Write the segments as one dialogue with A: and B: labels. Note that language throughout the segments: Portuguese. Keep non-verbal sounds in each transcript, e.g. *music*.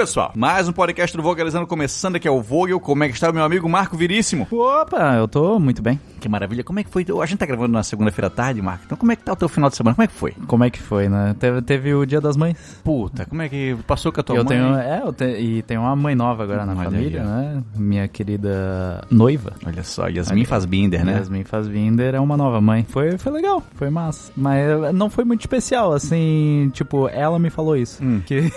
A: pessoal? Mais um podcast do Vogalizando começando aqui é o Vogel. Como é que está o meu amigo Marco Viríssimo?
B: Opa, eu tô muito bem.
A: Que maravilha. Como é que foi? A gente tá gravando na segunda-feira à tarde, Marco. Então como é que tá o teu final de semana? Como é que foi?
B: Como é que foi, né? Teve, teve o Dia das Mães.
A: Puta, como é que passou com a tua
B: eu
A: mãe?
B: tenho, é, eu te, e tem uma mãe nova agora na
A: Olha
B: família,
A: aí,
B: né? Minha querida noiva.
A: Olha só, Yasmin Fazbinder, né?
B: Yasmin Fazbinder é uma nova mãe. Foi, foi legal, foi massa. Mas não foi muito especial, assim, tipo, ela me falou isso.
A: Hum.
B: Que...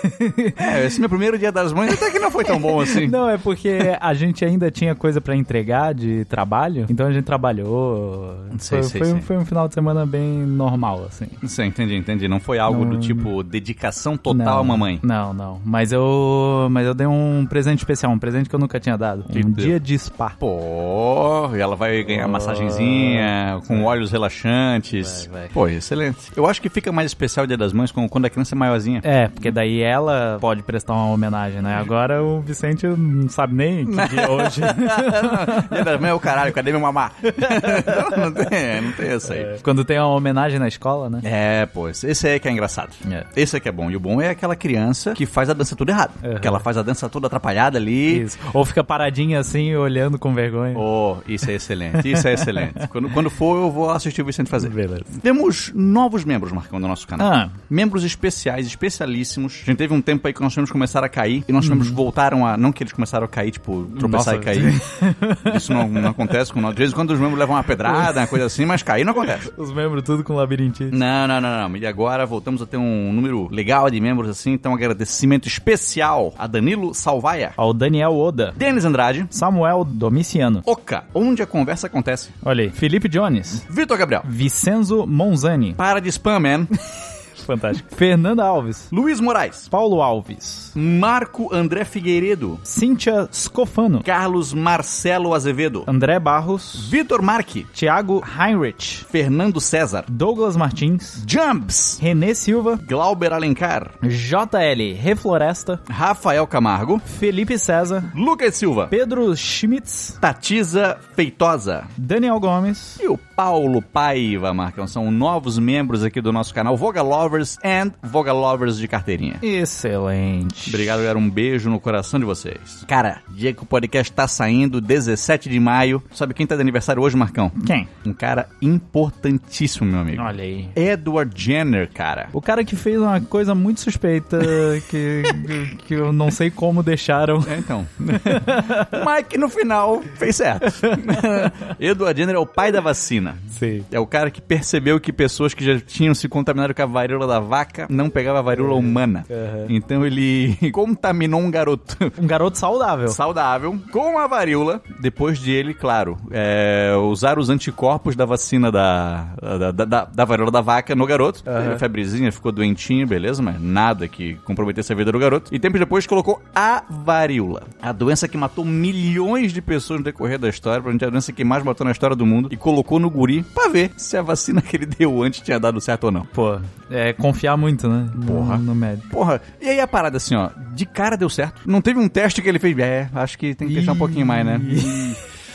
A: É, esse meu primeiro dia das mães até que não foi tão bom assim. *laughs*
B: Não, é porque a gente ainda tinha coisa pra entregar de trabalho, então a gente trabalhou.
A: Sei,
B: foi,
A: sei,
B: foi,
A: sei.
B: foi um final de semana bem normal, assim.
A: Sim, entendi, entendi. Não foi algo
B: Não-
A: do tipo dedicação total
B: Não,
A: à mamãe.
B: Não, não. Mas eu, mas eu dei um presente especial, um presente que eu nunca tinha dado.
A: Que
B: um
A: deu?
B: dia de spa.
A: Pô, e ela vai ganhar
B: Oh.
A: massagenzinha, com óleos relaxantes.
B: Vai, vai.
A: Pô, excelente. Eu acho que fica mais especial o Dia das Mães quando quando a criança é maiorzinha.
B: É, porque daí ela pode prestar uma homenagem, né? Agora o Vicente não sabe nem que dia é hoje. *laughs*
A: Mães é o caralho, cadê meu mamá? *laughs* não, tem, não tem essa aí.
B: Quando tem uma homenagem na escola, né?
A: É, pô, esse aí que é engraçado.
B: É.
A: Esse é que é bom. E o bom é aquela criança que faz a dança tudo errado.
B: Uhum.
A: Que ela faz a dança toda atrapalhada ali.
B: Isso. Ou fica paradinha assim, olhando com vergonha.
A: Oh, isso é excelente, isso é excelente. *laughs* Quando, quando for, eu vou assistir o Vicente fazer.
B: Beleza.
A: Temos novos membros, Marcão, do nosso canal.
B: Ah.
A: Membros especiais, especialíssimos. A gente teve um tempo aí que nossos membros começaram a cair. E nossos membros voltaram a... Não que eles começaram a cair, tipo, tropeçar
B: Uhum. Nossa.
A: e cair. *laughs* Isso não, não acontece com nós. De vez em quando os membros levam uma pedrada, uma coisa assim, mas cair não acontece.
B: Os membros tudo com labirintite.
A: Não, não, não, não. E agora voltamos a ter um número legal de membros assim. Então, agradecimento especial a Danilo Salvaia,
B: Ao Daniel Oda.
A: Denis Andrade,
B: Samuel Domiciano.
A: Oca, onde a conversa acontece.
B: Olha aí. Felipe Jones.
A: Vitor Gabriel.
B: Vicenzo Monzani.
A: Para de spam, man. *laughs*
B: Fantástico. Fernanda Alves.
A: Luiz Moraes.
B: Paulo Alves.
A: Marco André Figueiredo.
B: Cíntia Scofano.
A: Carlos Marcelo Azevedo.
B: André Barros.
A: Vitor Marque.
B: Thiago Heinrich.
A: Fernando César.
B: Douglas Martins.
A: Jumps.
B: Renê Silva.
A: Glauber Alencar.
B: JL Refloresta.
A: Rafael Camargo.
B: Felipe César.
A: Lucas Silva.
B: Pedro Schmitz.
A: Tatiza Feitosa.
B: Daniel Gomes.
A: E o Paulo Paiva, Marcão. São novos membros aqui do nosso canal Voga Lovers and Voga Lovers de carteirinha.
B: Excelente.
A: Obrigado, galera. Um beijo no coração de vocês. Cara, dia que o podcast tá saindo, 17 de maio. Sabe quem tá de aniversário hoje, Marcão?
B: Quem?
A: Um cara importantíssimo, meu amigo.
B: Olha aí.
A: Edward Jenner, cara.
B: O cara que fez uma coisa muito suspeita *laughs* que, que eu não sei como deixaram.
A: É, então. *laughs* Mas que no final fez certo. *laughs* Edward Jenner é o pai da vacina.
B: Sim.
A: É o cara que percebeu que pessoas que já tinham se contaminado com a varíola da vaca não pegavam a varíola humana.
B: Uhum.
A: Então ele *laughs* contaminou um garoto
B: Um garoto saudável.
A: saudável com a varíola, depois de ele, claro, é, usar os anticorpos da vacina da, da, da, da- da varíola da vaca no garoto. Teve febrezinha, ficou doentinho, beleza, mas nada que comprometesse a vida do garoto. E tempo depois colocou a varíola. A doença que matou milhões de pessoas no decorrer da história, provavelmente a doença que mais matou na história do mundo, e colocou no guri pra ver se a vacina que ele deu antes tinha dado certo ou não.
B: Pô, é confiar muito, né?
A: Porra.
B: No, no médico.
A: Porra, e aí a parada assim, ó, de cara deu certo. Não teve um teste que ele fez, é, acho que tem que testar um pouquinho mais, né?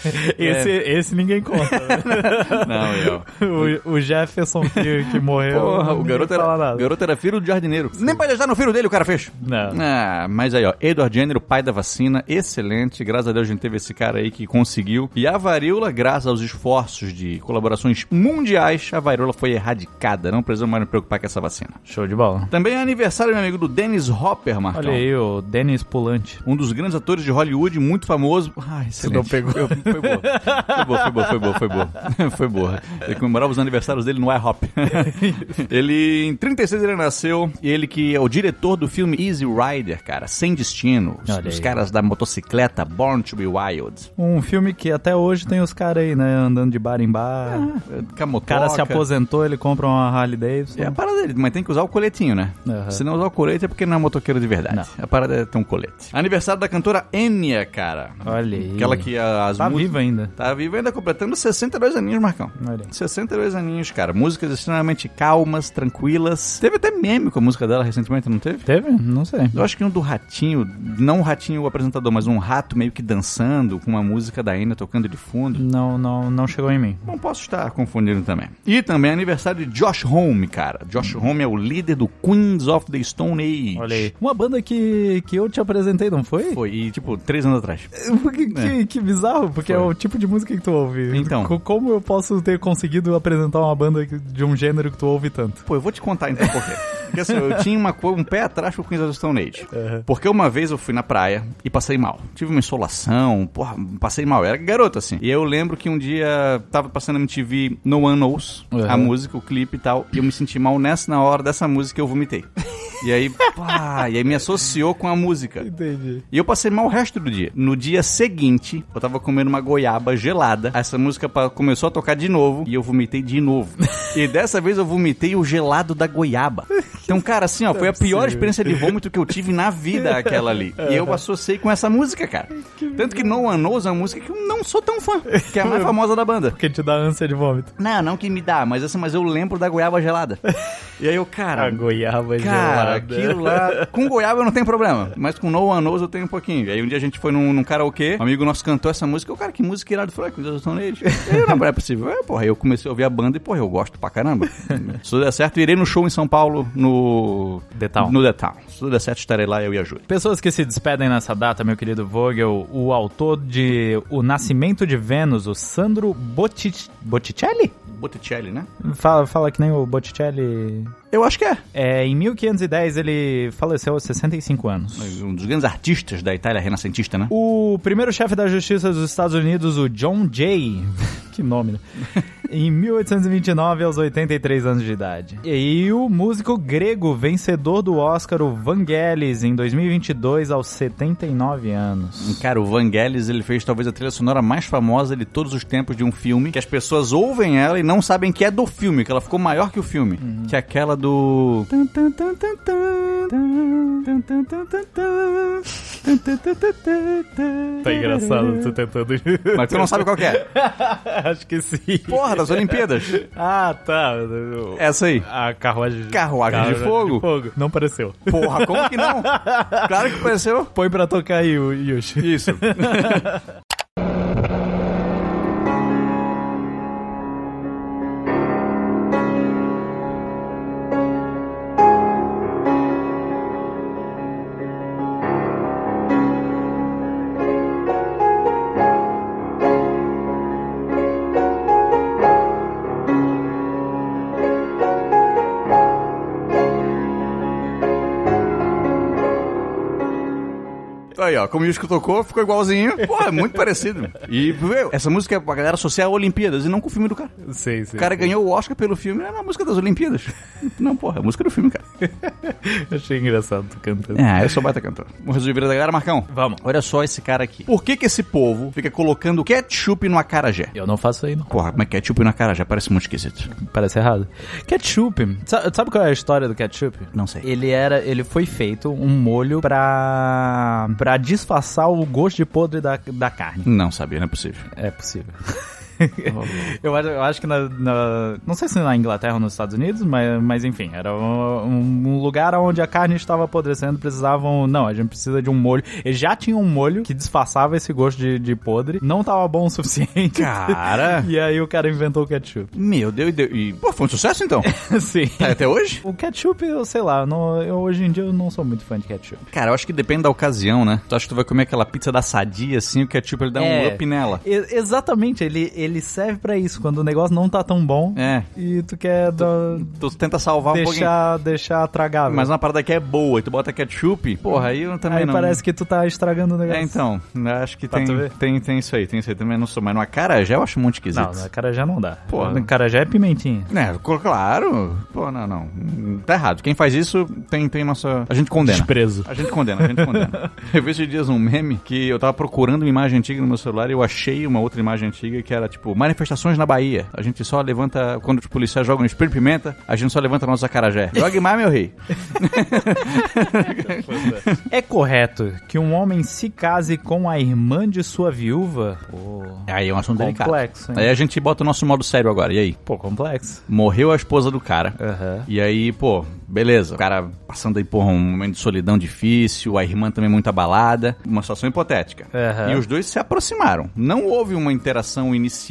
A: *laughs*
B: Esse, esse ninguém conta. né? *laughs*
A: Não, eu.
B: o, o Jefferson que, que morreu.
A: Porra, o garoto
B: fala
A: era,
B: nada.
A: garoto era filho do jardineiro. Nem pra testar no filho dele o cara fez.
B: Não.
A: Ah, mas aí, ó, Edward Jenner, o pai da vacina, excelente. Graças a Deus a gente teve esse cara aí que conseguiu. E a varíola, graças aos esforços de colaborações mundiais, a varíola foi erradicada. Não precisamos mais nos preocupar com essa vacina.
B: Show de bola.
A: Também é aniversário, meu amigo, do Dennis Hopper, Marcão.
B: Olha aí, o Dennis Pulante.
A: Um dos grandes atores de Hollywood, muito famoso. Ah, excelente.
B: não pegou.
A: Eu- foi boa. Foi boa, foi boa, foi boa, foi boa. *laughs* Foi boa. Ele comemorava os aniversários dele no IHOP. *laughs* ele, em 36 ele nasceu, e ele que é o diretor do filme Easy Rider, cara, Sem Destino. Os, caras da motocicleta Born to be Wild.
B: Um filme que até hoje tem os caras aí, né? Andando de bar em bar.
A: A
B: o cara se aposentou, ele compra uma Harley Davidson.
A: É a parada dele, mas tem que usar o coletinho, né?
B: Aham.
A: Se não usar o colete é porque não é motoqueiro de verdade.
B: Não.
A: A parada é ter um colete. Aniversário da cantora Enya, cara.
B: Olha aí.
A: Aquela que as
B: Tá
A: músicas
B: viva ainda.
A: Tá vivo ainda, completando 62 aninhos, Marcão.
B: Olha aí.
A: 62 aninhos, cara. Músicas extremamente calmas, tranquilas. Teve até meme com a música dela recentemente, não teve?
B: Teve? Não sei.
A: Eu acho que um do ratinho, não o ratinho o apresentador, mas um rato meio que dançando com uma música da Ina tocando de fundo.
B: Não, não, não chegou em mim.
A: Não posso estar confundindo também. E também é aniversário de Josh Homme, cara. Josh Homme é o líder do Queens of the Stone Age.
B: Olha aí. Uma banda que, que eu te apresentei, não foi?
A: Foi, e tipo, três anos atrás. *laughs*
B: Que, que, que bizarro, porque
A: Foi.
B: é o tipo de música que tu ouve.
A: Então.
B: Co- Como eu posso ter conseguido apresentar uma banda que- de um gênero que tu ouve tanto?
A: Pô, eu vou te contar então por quê. *laughs* Porque assim, eu tinha uma, um pé atrás com o Queens of the Stone Age.
B: Uhum.
A: Porque uma vez eu fui na praia e passei mal. Tive uma insolação, porra, passei mal. Eu era garoto, assim. E eu lembro que um dia tava passando na MTV No One Knows,
B: Uhum.
A: a música, o clipe e tal. E eu me senti mal nessa na hora dessa música eu vomitei. E aí, *laughs* pá, e aí me associou com a música.
B: Entendi.
A: E eu passei mal o resto do dia. No dia seguinte, eu tava comendo uma goiaba gelada. Essa música começou a tocar de novo e eu vomitei de novo. *laughs* e dessa vez eu vomitei o gelado da goiaba. Então, cara, assim, ó, foi a pior
B: possível.
A: experiência de vômito que eu tive na vida *laughs* aquela ali. E eu associei com essa música, cara. Tanto que No One Knows é uma música que eu não sou tão fã, que é a mais *laughs* famosa da banda.
B: Porque te dá ânsia de vômito.
A: Não, não que me dá, mas assim, mas eu lembro da goiaba gelada. *laughs* E aí eu, cara,
B: A goiaba
A: Cara, aquilo lá. Com goiaba eu não tenho problema, mas com No One Knows eu tenho um pouquinho. Aí um dia a gente foi num, num karaokê, um amigo nosso cantou essa música. Eu, cara, que música irada. Falei, que Deus Stone Age. Eu, não, é possível. É, porra, aí eu comecei a ouvir a banda e, porra, eu gosto pra caramba. Se tudo der certo, irei no show em São Paulo, no.
B: The Town.
A: No The Town. Se tudo der certo, estarei lá, eu e a Júlia.
B: Pessoas que se despedem nessa data, meu querido Vogel, o autor de O Nascimento de Vênus, o Sandro Bottic... Botticelli?
A: Botticelli, né?
B: Fala, fala que nem o Botticelli.
A: Eu acho que é.
B: É, em 1510 ele faleceu aos 65 anos.
A: Um dos grandes artistas da Itália renascentista, né?
B: O primeiro chefe da justiça dos Estados Unidos, o John Jay, *laughs* que nome, né? *laughs* em 1829, aos 83 anos de idade. E o músico grego vencedor do Oscar, o Vangelis, em 2022, aos 79 anos.
A: Cara, o Vangelis, ele fez talvez a trilha sonora mais famosa de todos os tempos de um filme, que as pessoas ouvem ela e não sabem que é do filme, que ela ficou maior que o filme. Que é aquela do...
B: Tá engraçado, tô tentando.
A: Mas tu não sabe qual que é. *laughs*
B: Acho que sim.
A: Porra, das Olimpíadas. *laughs*
B: Ah, tá.
A: Essa aí.
B: A carruagem de...
A: Carruagem de fogo.
B: Não pareceu.
A: Porra, como que não? *laughs* Claro que pareceu.
B: Põe pra tocar aí, o Yushi.
A: Isso. *laughs* ó, como o Yushko tocou, ficou igualzinho. *laughs* Pô, é muito parecido. E, meu, essa música é pra galera associar a Olimpíadas e não com o filme do cara.
B: Sei, sei.
A: O cara ganhou o Oscar pelo filme, é na música das Olimpíadas. Não, porra, é a música do filme, cara. *laughs*
B: Achei engraçado tu cantando.
A: É, eu sou baita cantor. Vamos resolver da galera, Marcão?
B: Vamos.
A: Olha só esse cara aqui. Por que que esse povo fica colocando ketchup no acarajé?
B: Eu não faço aí, não.
A: Porra, mas ketchup no acarajé parece muito esquisito.
B: Parece errado. Ketchup. Sa- Sabe qual é a história do ketchup?
A: Não sei.
B: Ele era, ele foi feito um molho pra para disfarçar o gosto de podre da, da carne.
A: Não sabia, não é possível.
B: É possível. *laughs* *laughs* eu, acho, eu acho que na, na- Não sei se na Inglaterra ou nos Estados Unidos, mas, mas enfim, era um, um lugar onde a carne estava apodrecendo, precisavam. Não, a gente precisa de um molho. Eles já tinham um molho que disfarçava esse gosto de, de podre, não tava bom o suficiente.
A: Cara. *laughs*
B: e aí o cara inventou o ketchup.
A: Meu Deus, Deus. E, pô, foi um sucesso então? *laughs*
B: Sim.
A: Tá até hoje?
B: O ketchup, eu sei lá, não- eu, hoje em dia eu não sou muito fã de ketchup.
A: Cara, eu acho que depende da ocasião, né? Tu acha que tu vai comer aquela pizza da sadia, assim, o ketchup ele dá um
B: É.
A: up nela.
B: E- exatamente, ele, ele serve pra isso, quando o negócio não tá tão bom
A: É.
B: e tu quer dar-
A: Tu tenta salvar um pouquinho.
B: deixar, deixar tragável.
A: Mas uma parada que é boa e tu bota ketchup, porra, aí eu também
B: Aí
A: não...
B: parece que tu tá estragando o negócio.
A: É, então, acho que
B: Pra
A: tem,
B: tu
A: tem, tem isso aí, tem isso aí. Também não sou, mas no acarajé eu acho muito esquisito.
B: Não, na cara já não dá.
A: Porra.
B: Na cara já é pimentinha.
A: É, cl- claro. Pô, não, não. Tá errado. Quem faz isso tem, tem nossa. A gente condena.
B: Desprezo.
A: A gente condena, a gente condena. *laughs* Eu vi esses dias um meme que eu tava procurando uma imagem antiga no meu celular e eu achei uma outra imagem antiga que era tipo Tipo, manifestações na Bahia. A gente só levanta, quando os policiais jogam spray de pimenta, a gente só levanta nosso acarajé. Jogue mais, meu rei. *laughs*
B: é correto que um homem se case com a irmã de sua viúva?
A: Pô, aí é um assunto
B: complexo,
A: delicado. Aí a gente bota o nosso modo sério agora. E aí?
B: Pô, complexo.
A: Morreu a esposa do cara.
B: Uhum.
A: E aí, pô, beleza. O cara passando aí por um momento de solidão difícil, a irmã também muito abalada. Uma situação hipotética.
B: Uhum.
A: E os dois se aproximaram. Não houve uma interação inicial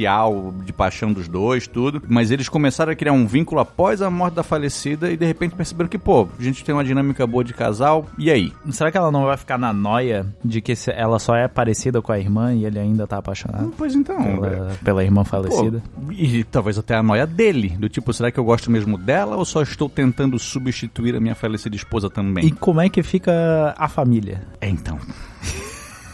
A: de paixão dos dois, tudo, mas eles começaram a criar um vínculo após a morte da falecida e de repente perceberam que, pô, a gente tem uma dinâmica boa de casal, e aí?
B: Será que ela não vai ficar na noia de que ela só é parecida com a irmã e ele ainda tá apaixonado?
A: Pois então.
B: Pela, pela irmã falecida.
A: Pô, e talvez até a noia dele, do tipo, será que eu gosto mesmo dela ou só estou tentando substituir a minha falecida esposa também?
B: E como é que fica a família?
A: É então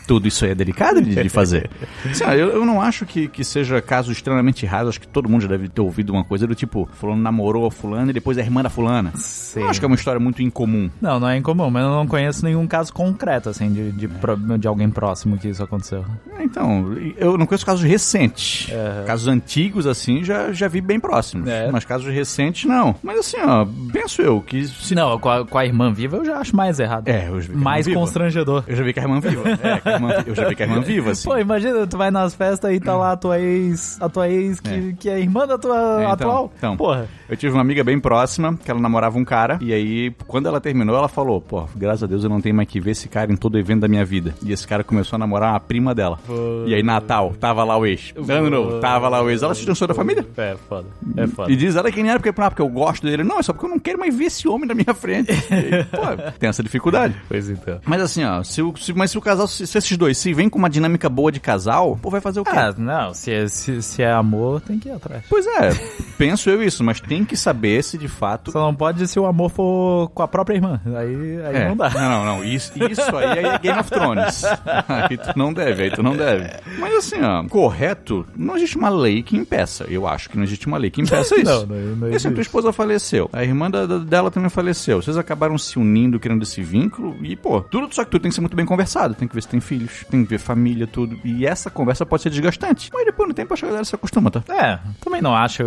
A: tudo isso aí é delicado de, de fazer. *laughs* Assim, eu, eu, não acho que, que seja caso extremamente raro, acho que todo mundo já deve ter ouvido uma coisa do tipo, fulano namorou a fulana e depois é irmã da fulana.
B: Sim.
A: Eu acho que é uma história muito incomum.
B: Não, não é incomum, mas eu não conheço nenhum caso concreto, assim, de, de, é. de alguém próximo que isso aconteceu.
A: Então, eu não conheço casos recentes. É. Casos antigos, assim, já, já vi bem próximos. É. Mas casos recentes, não. Mas assim, ó, penso eu que...
B: Se... Não, com a, com a irmã viva eu já acho mais errado.
A: É, eu já vi
B: Mais constrangedor.
A: Eu já vi que a irmã viva. É, irmã, eu já vi que a irmã viva, assim.
B: Pô, imagina, tu vai nas festas e tá lá a tua ex, a tua ex que é, que é irmã da tua é, então, atual.
A: Então, Porra. Eu tive uma amiga bem próxima, que ela namorava um cara, e aí, quando ela terminou, ela falou, pô, graças a Deus eu não tenho mais que ver esse cara em todo evento da minha vida. E esse cara começou a namorar uma prima dela. Pô. E aí, Natal, tava lá o ex. Ano novo, tava lá o ex. Ela se distanciou da família.
B: É, foda. É foda.
A: E diz ela que nem era porque, ah, porque eu gosto dele. Não, é só porque eu não quero mais ver esse homem na minha frente. *laughs* aí, pô, tem essa dificuldade.
B: Pois então.
A: Mas assim, ó, se, se, mas se o casal, se, se esses dois se vem com uma dinâmica boa de casal, pô, vai fazer o quê?
B: Ah, não, se é, se, se é amor, tem que ir atrás.
A: Pois é, *laughs* penso eu isso, mas tem que saber se de fato.
B: Só não pode se o amor for com a própria irmã. Aí, aí é. não dá.
A: Não, não, não. Isso, isso aí é Game of Thrones. *laughs* aí tu não deve, aí tu não deve. Mas assim, ó, correto, não existe uma lei que impeça. Eu acho que não existe uma lei que impeça *laughs* isso.
B: não, não, não
A: e se a tua esposa faleceu, a irmã da, da, dela também faleceu, vocês acabaram se unindo, criando esse vínculo, e pô, tudo só que tudo tem que ser muito bem conversado. Tem que ver se tem filhos, tem que ver família, tudo. E essa conversa pode ser desgastante. Mas depois no tempo a galera se acostuma, tá?
B: É, também não acho.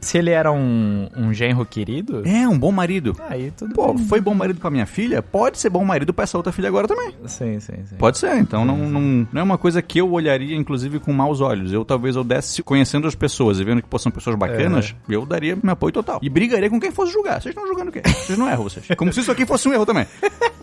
B: Se ele era um, um genro querido.
A: É, um bom marido.
B: Aí tudo
A: Pô,
B: bem.
A: foi bom marido pra minha filha? Pode ser bom marido pra essa outra filha agora também.
B: Sim, sim, sim.
A: Pode ser, então não, não, não é uma coisa que eu olharia, inclusive, com maus olhos. Eu talvez eu desse, conhecendo as pessoas e vendo que pô, são pessoas bacanas, é. eu daria meu apoio total. E brigaria com quem fosse julgar. Vocês estão julgando o quê? Vocês não erram, vocês. Como se isso aqui fosse um erro também.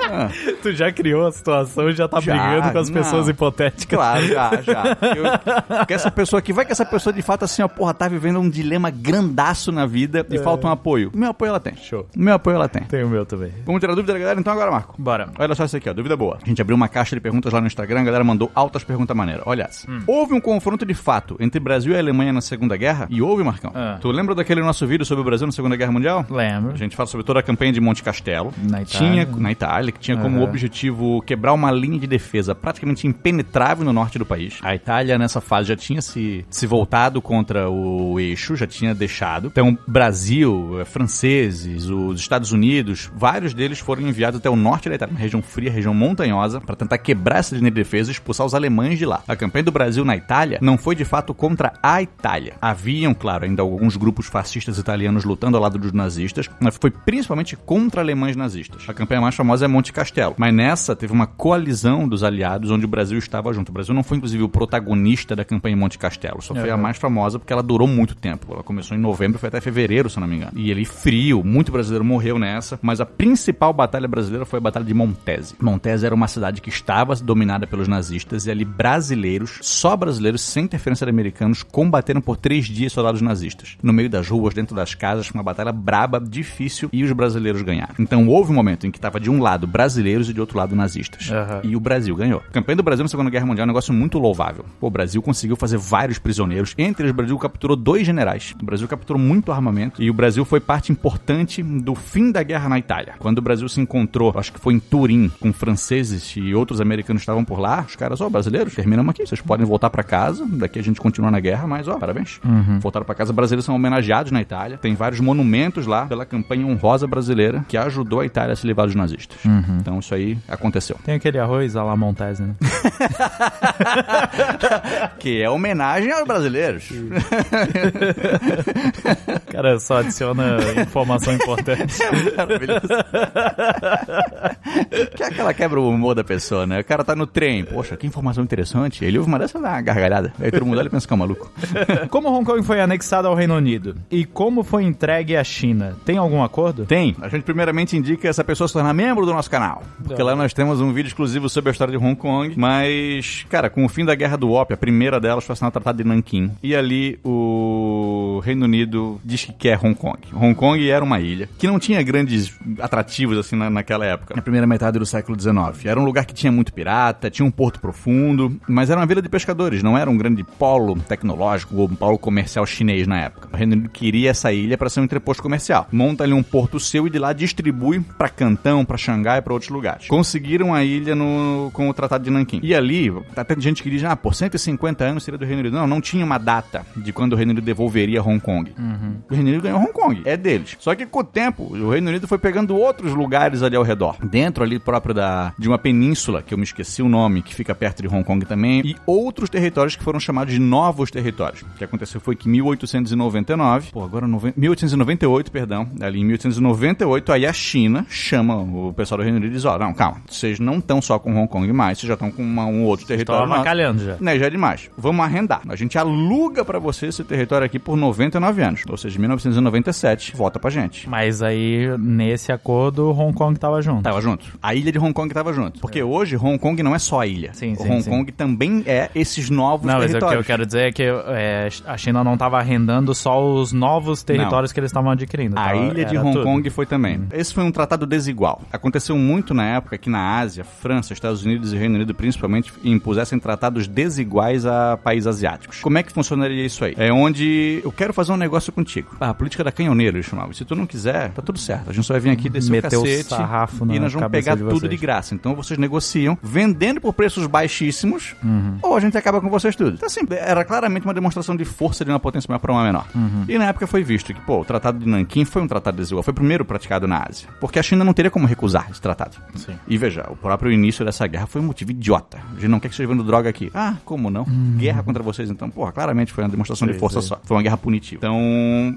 B: Ah. *laughs* tu já criou a situação e já tá já, brigando com as não. pessoas hipotéticas.
A: Claro, já, já. *laughs* Eu, que essa pessoa aqui, vai que essa pessoa de fato assim, ó, porra, tá vivendo um dilema grandaço na vida e é. falta um apoio. Meu apoio ela tem.
B: Show.
A: Meu apoio ela tem.
B: Tem o meu também.
A: Vamos tirar dúvida da galera então agora, Marco?
B: Bora.
A: Olha só isso aqui, ó, dúvida boa. A gente abriu uma caixa de perguntas lá no Instagram, a galera mandou altas perguntas maneiras. Olha essa. Hum. Houve um confronto de fato entre Brasil e Alemanha na Segunda Guerra? E houve, Marcão? Ah. Tu lembra daquele nosso vídeo sobre o Brasil na Segunda Guerra Mundial?
B: Lembro.
A: A gente fala sobre toda a campanha de Monte Castelo.
B: Na Itália.
A: Tinha, na Itália, que tinha como objetivo quebrar uma linha de defesa praticamente impenetrável no norte do país. A Itália, nessa fase, já tinha se, se voltado contra o eixo, já tinha deixado. Então, Brasil, eh, franceses, os Estados Unidos, vários deles foram enviados até o norte da Itália, uma região fria, região montanhosa, para tentar quebrar essa linha de defesa e expulsar os alemães de lá. A campanha do Brasil na Itália não foi de fato contra a Itália. Haviam, claro, ainda alguns grupos fascistas italianos lutando ao lado dos nazistas, mas foi principalmente contra alemães nazistas. A campanha mais famosa é Monte Castelo. Mas nessa teve uma coalizão dos aliados onde o Brasil estava junto. O Brasil não foi, inclusive, o protagonista da campanha em Monte Castelo. Só foi é, a mais famosa porque ela durou muito tempo. Ela começou em novembro e foi até fevereiro, se não me engano. E ele frio, muito brasileiro morreu nessa. Mas a principal batalha brasileira foi a Batalha de Montese. Montese era uma cidade que estava dominada pelos nazistas e ali brasileiros, só brasileiros, sem interferência de americanos, combateram por três dias soldados nazistas. No meio das ruas, dentro das casas, foi uma batalha braba, difícil e os brasileiros ganharam. Então houve um momento em que estava de um lado brasileiros e de outro lado nazistas.
B: Uhum.
A: E o Brasil ganhou. A campanha do Brasil na Segunda Guerra Mundial é um negócio muito louvável. O Brasil conseguiu fazer vários prisioneiros. Entre eles, o Brasil capturou dois generais. O Brasil capturou muito armamento e o Brasil foi parte importante do fim da guerra na Itália. Quando o Brasil se encontrou, acho que foi em Turim, com franceses e outros americanos que estavam por lá, os caras, ó, brasileiros, terminamos aqui. Vocês podem voltar para casa. Daqui a gente continua na guerra, mas, ó, parabéns.
B: Uhum.
A: Voltaram para casa. Brasileiros são homenageados na Itália. Tem vários monumentos lá pela campanha honrosa brasileira que ajudou a Itália a se livrar dos nazistas.
B: Uhum.
A: Uhum. Então isso aí aconteceu.
B: Tem aquele arroz à la Montese, né? *laughs*
A: que é homenagem aos brasileiros.
B: Cara, só adiciona informação importante. Maravilhoso.
A: que é aquela quebra o humor da pessoa, né? O cara tá no trem, poxa, que informação interessante. Ele ouve uma dessa dá uma gargalhada. Aí todo mundo olha e pensa que é um maluco.
B: como Hong Kong foi anexado ao Reino Unido? E como foi entregue à China? Tem algum acordo?
A: Tem. A gente primeiramente indica essa pessoa se tornar membro do nosso canal. Porque lá nós temos um vídeo exclusivo sobre a história de Hong Kong. Mas, cara, com o fim da Guerra do Ópio, a primeira delas foi assinar o Tratado de Nanquim. E ali o Reino Unido diz que quer Hong Kong. Hong Kong era uma ilha que não tinha grandes atrativos assim na, naquela época, na primeira metade do século XIX. Era um lugar que tinha muito pirata, tinha um porto profundo, mas era uma vila de pescadores, não era um grande polo tecnológico ou um polo comercial chinês na época. O Reino Unido queria essa ilha para ser um entreposto comercial. Monta ali um porto seu e de lá distribui para Cantão, para Xangai, para outros lugares. Conseguiram a ilha no, com o Tratado de Nanquim. E ali, até gente que diz, ah, por 150 anos seria do Reino Unido. Não, não tinha uma data de quando o Reino Unido devolveria Hong Kong. Uhum. O Reino Unido ganhou Hong Kong, é deles. Só que com o tempo, o Reino Unido foi pegando outros lugares ali ao redor. Dentro ali próprio da, de uma península, que eu me esqueci o nome, que fica perto de Hong Kong também, e outros territórios que foram chamados de novos territórios. O que aconteceu foi que em 1899, pô, agora 1898, perdão, ali em 1898, aí a China chama o pessoal do Reino Unido e diz, ó, oh, não, calma, vocês não estão só com Hong Kong mais, vocês já estão com uma, um outro território.
B: Estão avacalhando já.
A: Né, já é demais. Vamos arrendar. A gente aluga para você esse território aqui por 99 anos, ou seja, 1997, volta pra gente.
B: Mas aí, nesse acordo, Hong Kong tava junto.
A: Tava junto. A ilha de Hong Kong tava junto. Porque é. hoje, Hong Kong não é só a ilha.
B: Sim, sim,
A: Hong
B: sim.
A: Kong também é esses novos
B: não,
A: territórios.
B: Não, mas o que eu quero dizer é que é, a China não tava arrendando só os novos territórios não. que eles estavam adquirindo.
A: A
B: tava,
A: ilha de Hong tudo. Kong foi também. Hum. Esse foi um tratado desigual. Aconteceu muito na época que na Ásia, França, Estados Unidos e Reino Unido principalmente impusessem tratados desiguais a países asiáticos. Como é que funcionaria isso aí? É onde eu quero fazer um negócio contigo. Ah, a política da canhoneira, eles chamavam. Se tu não quiser, tá tudo certo. A gente só vai vir aqui descer
B: Meteu
A: o cacete
B: o
A: e nós vamos pegar
B: de
A: tudo de graça. Então vocês negociam, vendendo por preços baixíssimos, uhum. ou a gente acaba com vocês tudo. Então assim, era claramente uma demonstração de força de uma potência maior para uma menor.
B: Uhum.
A: E na época foi visto que, pô, o Tratado de Nanquim foi um tratado desigual. Foi o primeiro praticado na Ásia. Porque a China não teria como recusar esse tratado.
B: Sim.
A: E veja, o próprio início dessa guerra foi um motivo idiota. A gente não quer que esteja vendo droga aqui. Ah, como não?
B: Uhum.
A: Guerra contra vocês, então. Porra, claramente foi uma demonstração de força só. Foi uma guerra punitiva. Então,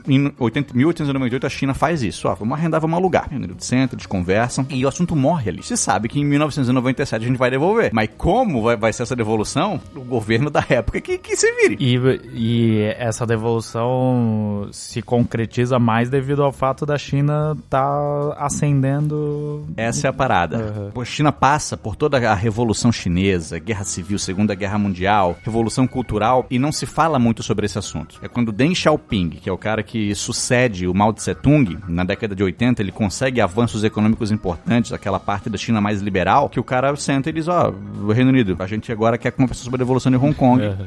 A: em 80, 1898, a China faz isso. Ó, vamos arrendar, vamos alugar. Reino de Centro, eles conversam e o assunto morre ali. Se sabe que em 1997 a gente vai devolver. Mas como vai, vai ser essa devolução? O governo da época que, que se vire.
B: E, e essa devolução se concretiza mais devido ao fato da China tá ascendendo.
A: Essa é a parada. Uhum. A China passa por toda a Revolução Chinesa, Guerra Civil, Segunda Guerra Mundial, Revolução Cultural, e não se fala muito sobre esse assunto. É quando Deng Xiaoping, que é o cara que sucede o Mao Tse Tung, na década de 80, ele consegue avanços econômicos importantes, aquela parte da China mais liberal, que o cara senta e diz: Ó, oh, o Reino Unido, a gente agora quer conversar sobre a Revolução de Hong Kong. Uhum.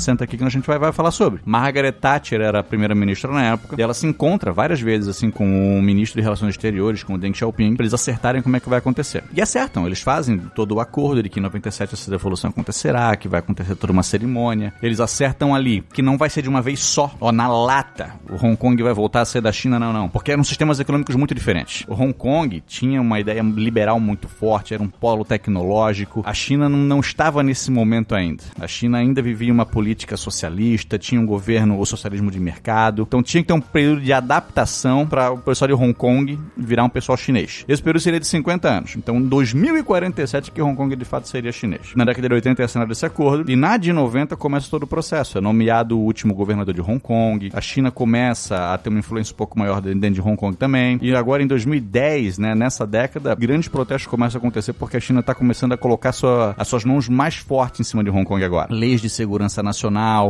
A: Senta aqui que a gente vai, vai falar sobre. Margaret Thatcher era a primeira-ministra na época, e ela se encontra várias vezes assim com o ministro de Relações Exteriores, com o Deng Xiaoping, pra eles acertarem como é que vai acontecer. E acertam, eles fazem todo o acordo de que em 97 essa devolução acontecerá, que vai acontecer toda uma cerimônia. Eles acertam ali que não vai ser de uma vez só, ó, na lata. O Hong Kong vai voltar a ser da China, não, não. Porque eram sistemas econômicos muito diferentes. O Hong Kong tinha uma ideia liberal muito forte, era um polo tecnológico. A China não, não estava nesse momento ainda. A China ainda vivia uma política socialista, tinha um governo, o socialismo de mercado. Então tinha que ter um período de adaptação para o pessoal de Hong Kong virar um pessoal chinês. Esse período seria de 50 anos. Então, em 2047 que Hong Kong de fato seria chinês. Na década de 80 é assinado esse acordo e na de 90 começa todo o processo. É nomeado o último governador de Hong Kong. A China começa a ter uma influência um pouco maior dentro de Hong Kong também. E agora em 2010, né, nessa década, grandes protestos começam a acontecer porque a China está começando a colocar sua, as suas mãos mais fortes em cima de Hong Kong agora. Leis de segurança nacional.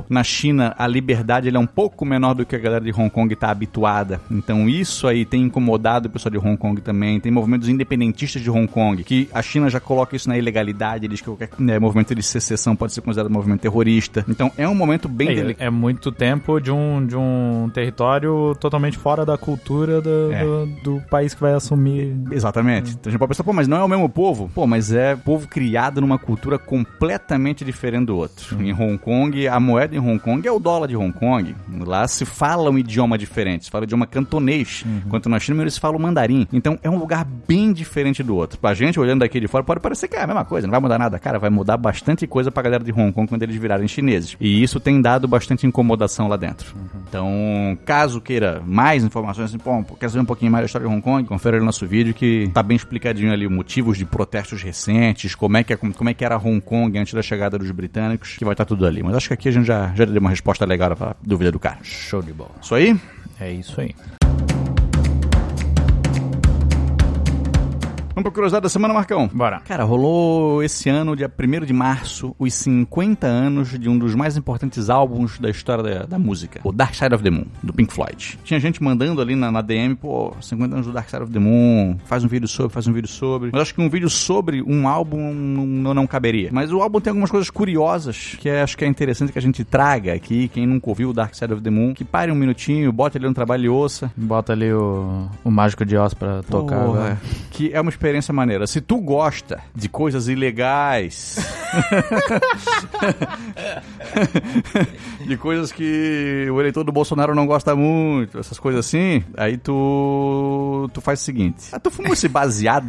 A: Na China, a liberdade é um pouco menor do que a galera de Hong Kong está habituada. Então isso aí tem incomodado o pessoal de Hong Kong também. Tem movimentos independentistas de Hong Kong, que a China já coloca isso na ilegalidade, diz que qualquer né, movimento de secessão pode ser considerado um movimento terrorista. Então é um momento bem
B: é,
A: delicado.
B: É muito tempo de um, de um território totalmente fora da cultura do, é. do, do, país que vai assumir.
A: Exatamente. Então a gente pode pensar, pô, mas não é o mesmo povo? Pô, mas é povo criado numa cultura completamente diferente do outro. Em Hong Kong, Kong, a moeda em Hong Kong é o dólar de Hong Kong. Lá se fala um idioma diferente, se fala o idioma cantonês, uhum. enquanto na China eles falam mandarim. Então é um lugar bem diferente do outro. Pra gente, olhando daqui de fora, pode parecer que é a mesma coisa, não vai mudar nada. Cara, vai mudar bastante coisa pra galera de Hong Kong quando eles virarem chineses. E isso tem dado bastante incomodação lá dentro. Uhum. Então, caso queira mais informações, assim, pô, quer saber um pouquinho mais da história de Hong Kong, confere no nosso vídeo que tá bem explicadinho ali motivos de protestos recentes, como é que, é, como é, que era Hong Kong antes da chegada dos britânicos, que vai estar tá tudo ali. Mas acho que aqui a gente já, já deu uma resposta legal pra dúvida do cara.
B: Show de bola.
A: Isso aí?
B: É isso aí.
A: Vamos pra curiosidade da semana, Marcão?
B: Bora.
A: Cara, rolou esse ano, dia 1 de março, os 50 anos de um dos mais importantes álbuns da história da, da, música, o Dark Side of the Moon, do Pink Floyd. Tinha gente mandando ali na, na, DM, pô, 50 anos do Dark Side of the Moon, faz um vídeo sobre, faz um vídeo sobre. Mas acho que um vídeo sobre um álbum não, não, caberia. Mas o álbum tem algumas coisas curiosas que é, acho que é interessante que a gente traga aqui. Quem nunca ouviu o Dark Side of the Moon, que pare um minutinho, bota ali no trabalho e ouça.
B: Bota ali o, o Mágico de Oz pra tocar. Porra,
A: que é uma experiência maneira. Se tu gosta de coisas ilegais, *laughs* de coisas que o eleitor do Bolsonaro não gosta muito, essas coisas assim, aí tu tu faz o seguinte: ah, tu fuma esse baseado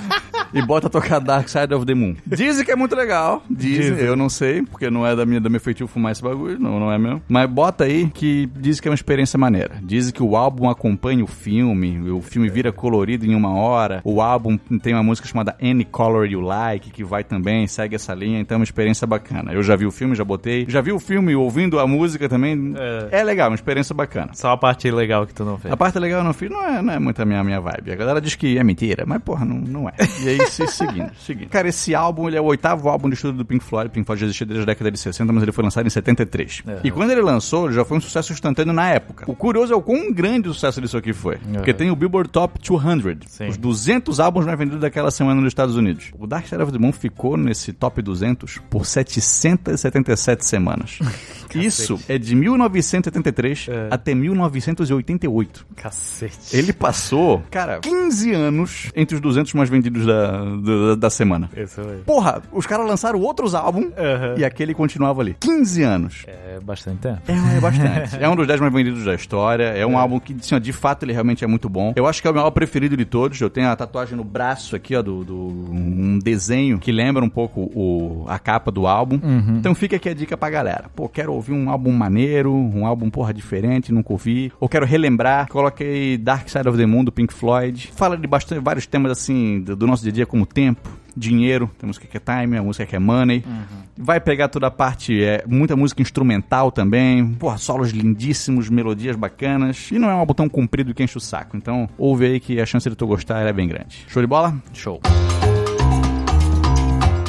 A: *laughs* e bota a tocar Dark Side of the Moon. Dizem que é muito legal, dizem, dizem. eu não sei, porque não é da minha da meu feitio fumar esse bagulho, não, não é mesmo. Mas bota aí que diz que é uma experiência maneira. Dizem que o álbum acompanha o filme, o filme vira colorido em uma hora, o álbum tem uma música chamada Any Color You Like, que vai também, segue essa linha, então é uma experiência bacana. Eu já vi o filme, já botei. Já vi o filme ouvindo a música também. É, é legal, uma experiência bacana.
B: Só a parte legal que tu não fez.
A: A parte legal eu não fiz, não é, não é muito a minha, minha vibe. A galera diz que é mentira, mas porra, não, não é. E aí, se, seguindo, *laughs* seguindo. Cara, esse álbum, ele é o oitavo álbum de estudo do Pink Floyd. Pink Floyd já existia desde a década de 60, mas ele foi lançado em 73. Uhum. E quando ele lançou, já foi um sucesso instantâneo na época. O curioso é o quão grande o sucesso disso aqui foi. Uhum. Porque tem o Billboard Top 200. Sim. Os 200 álbuns mais vendidos daquela semana nos Estados Unidos. O Dark Side of the Moon ficou nesse top 200 por 777 semanas. *laughs* Isso é de 1973 é. até 1988.
B: Cacete.
A: Ele passou, cara, 15 anos entre os 200 mais vendidos da, da, da semana.
B: Isso aí.
A: Porra, os caras lançaram outros álbuns uhum. e aquele continuava ali. 15 anos.
B: É bastante tempo.
A: É, é bastante. *laughs* é um dos 10 mais vendidos da história. É um é. álbum que, assim, de fato, ele realmente é muito bom. Eu acho que é o meu álbum preferido de todos. Eu tenho a tatuagem no braço aqui, ó, do, do um desenho que lembra um pouco o, a capa do álbum. Uhum. Então fica aqui a dica pra galera. Pô, quero ouvir um álbum maneiro, um álbum, porra, diferente, nunca ouvi. Ou quero relembrar, coloquei Dark Side of the Moon do Pink Floyd. Fala de bastante, vários temas assim do, do nosso dia a dia, como tempo, dinheiro, tem música que é time, a música que é money. Uhum. Vai pegar toda a parte, é, muita música instrumental também, porra, solos lindíssimos, melodias bacanas. E não é um álbum tão comprido que enche o saco. Então, ouve aí que a chance de tu gostar é bem grande. Show de bola?
B: Show.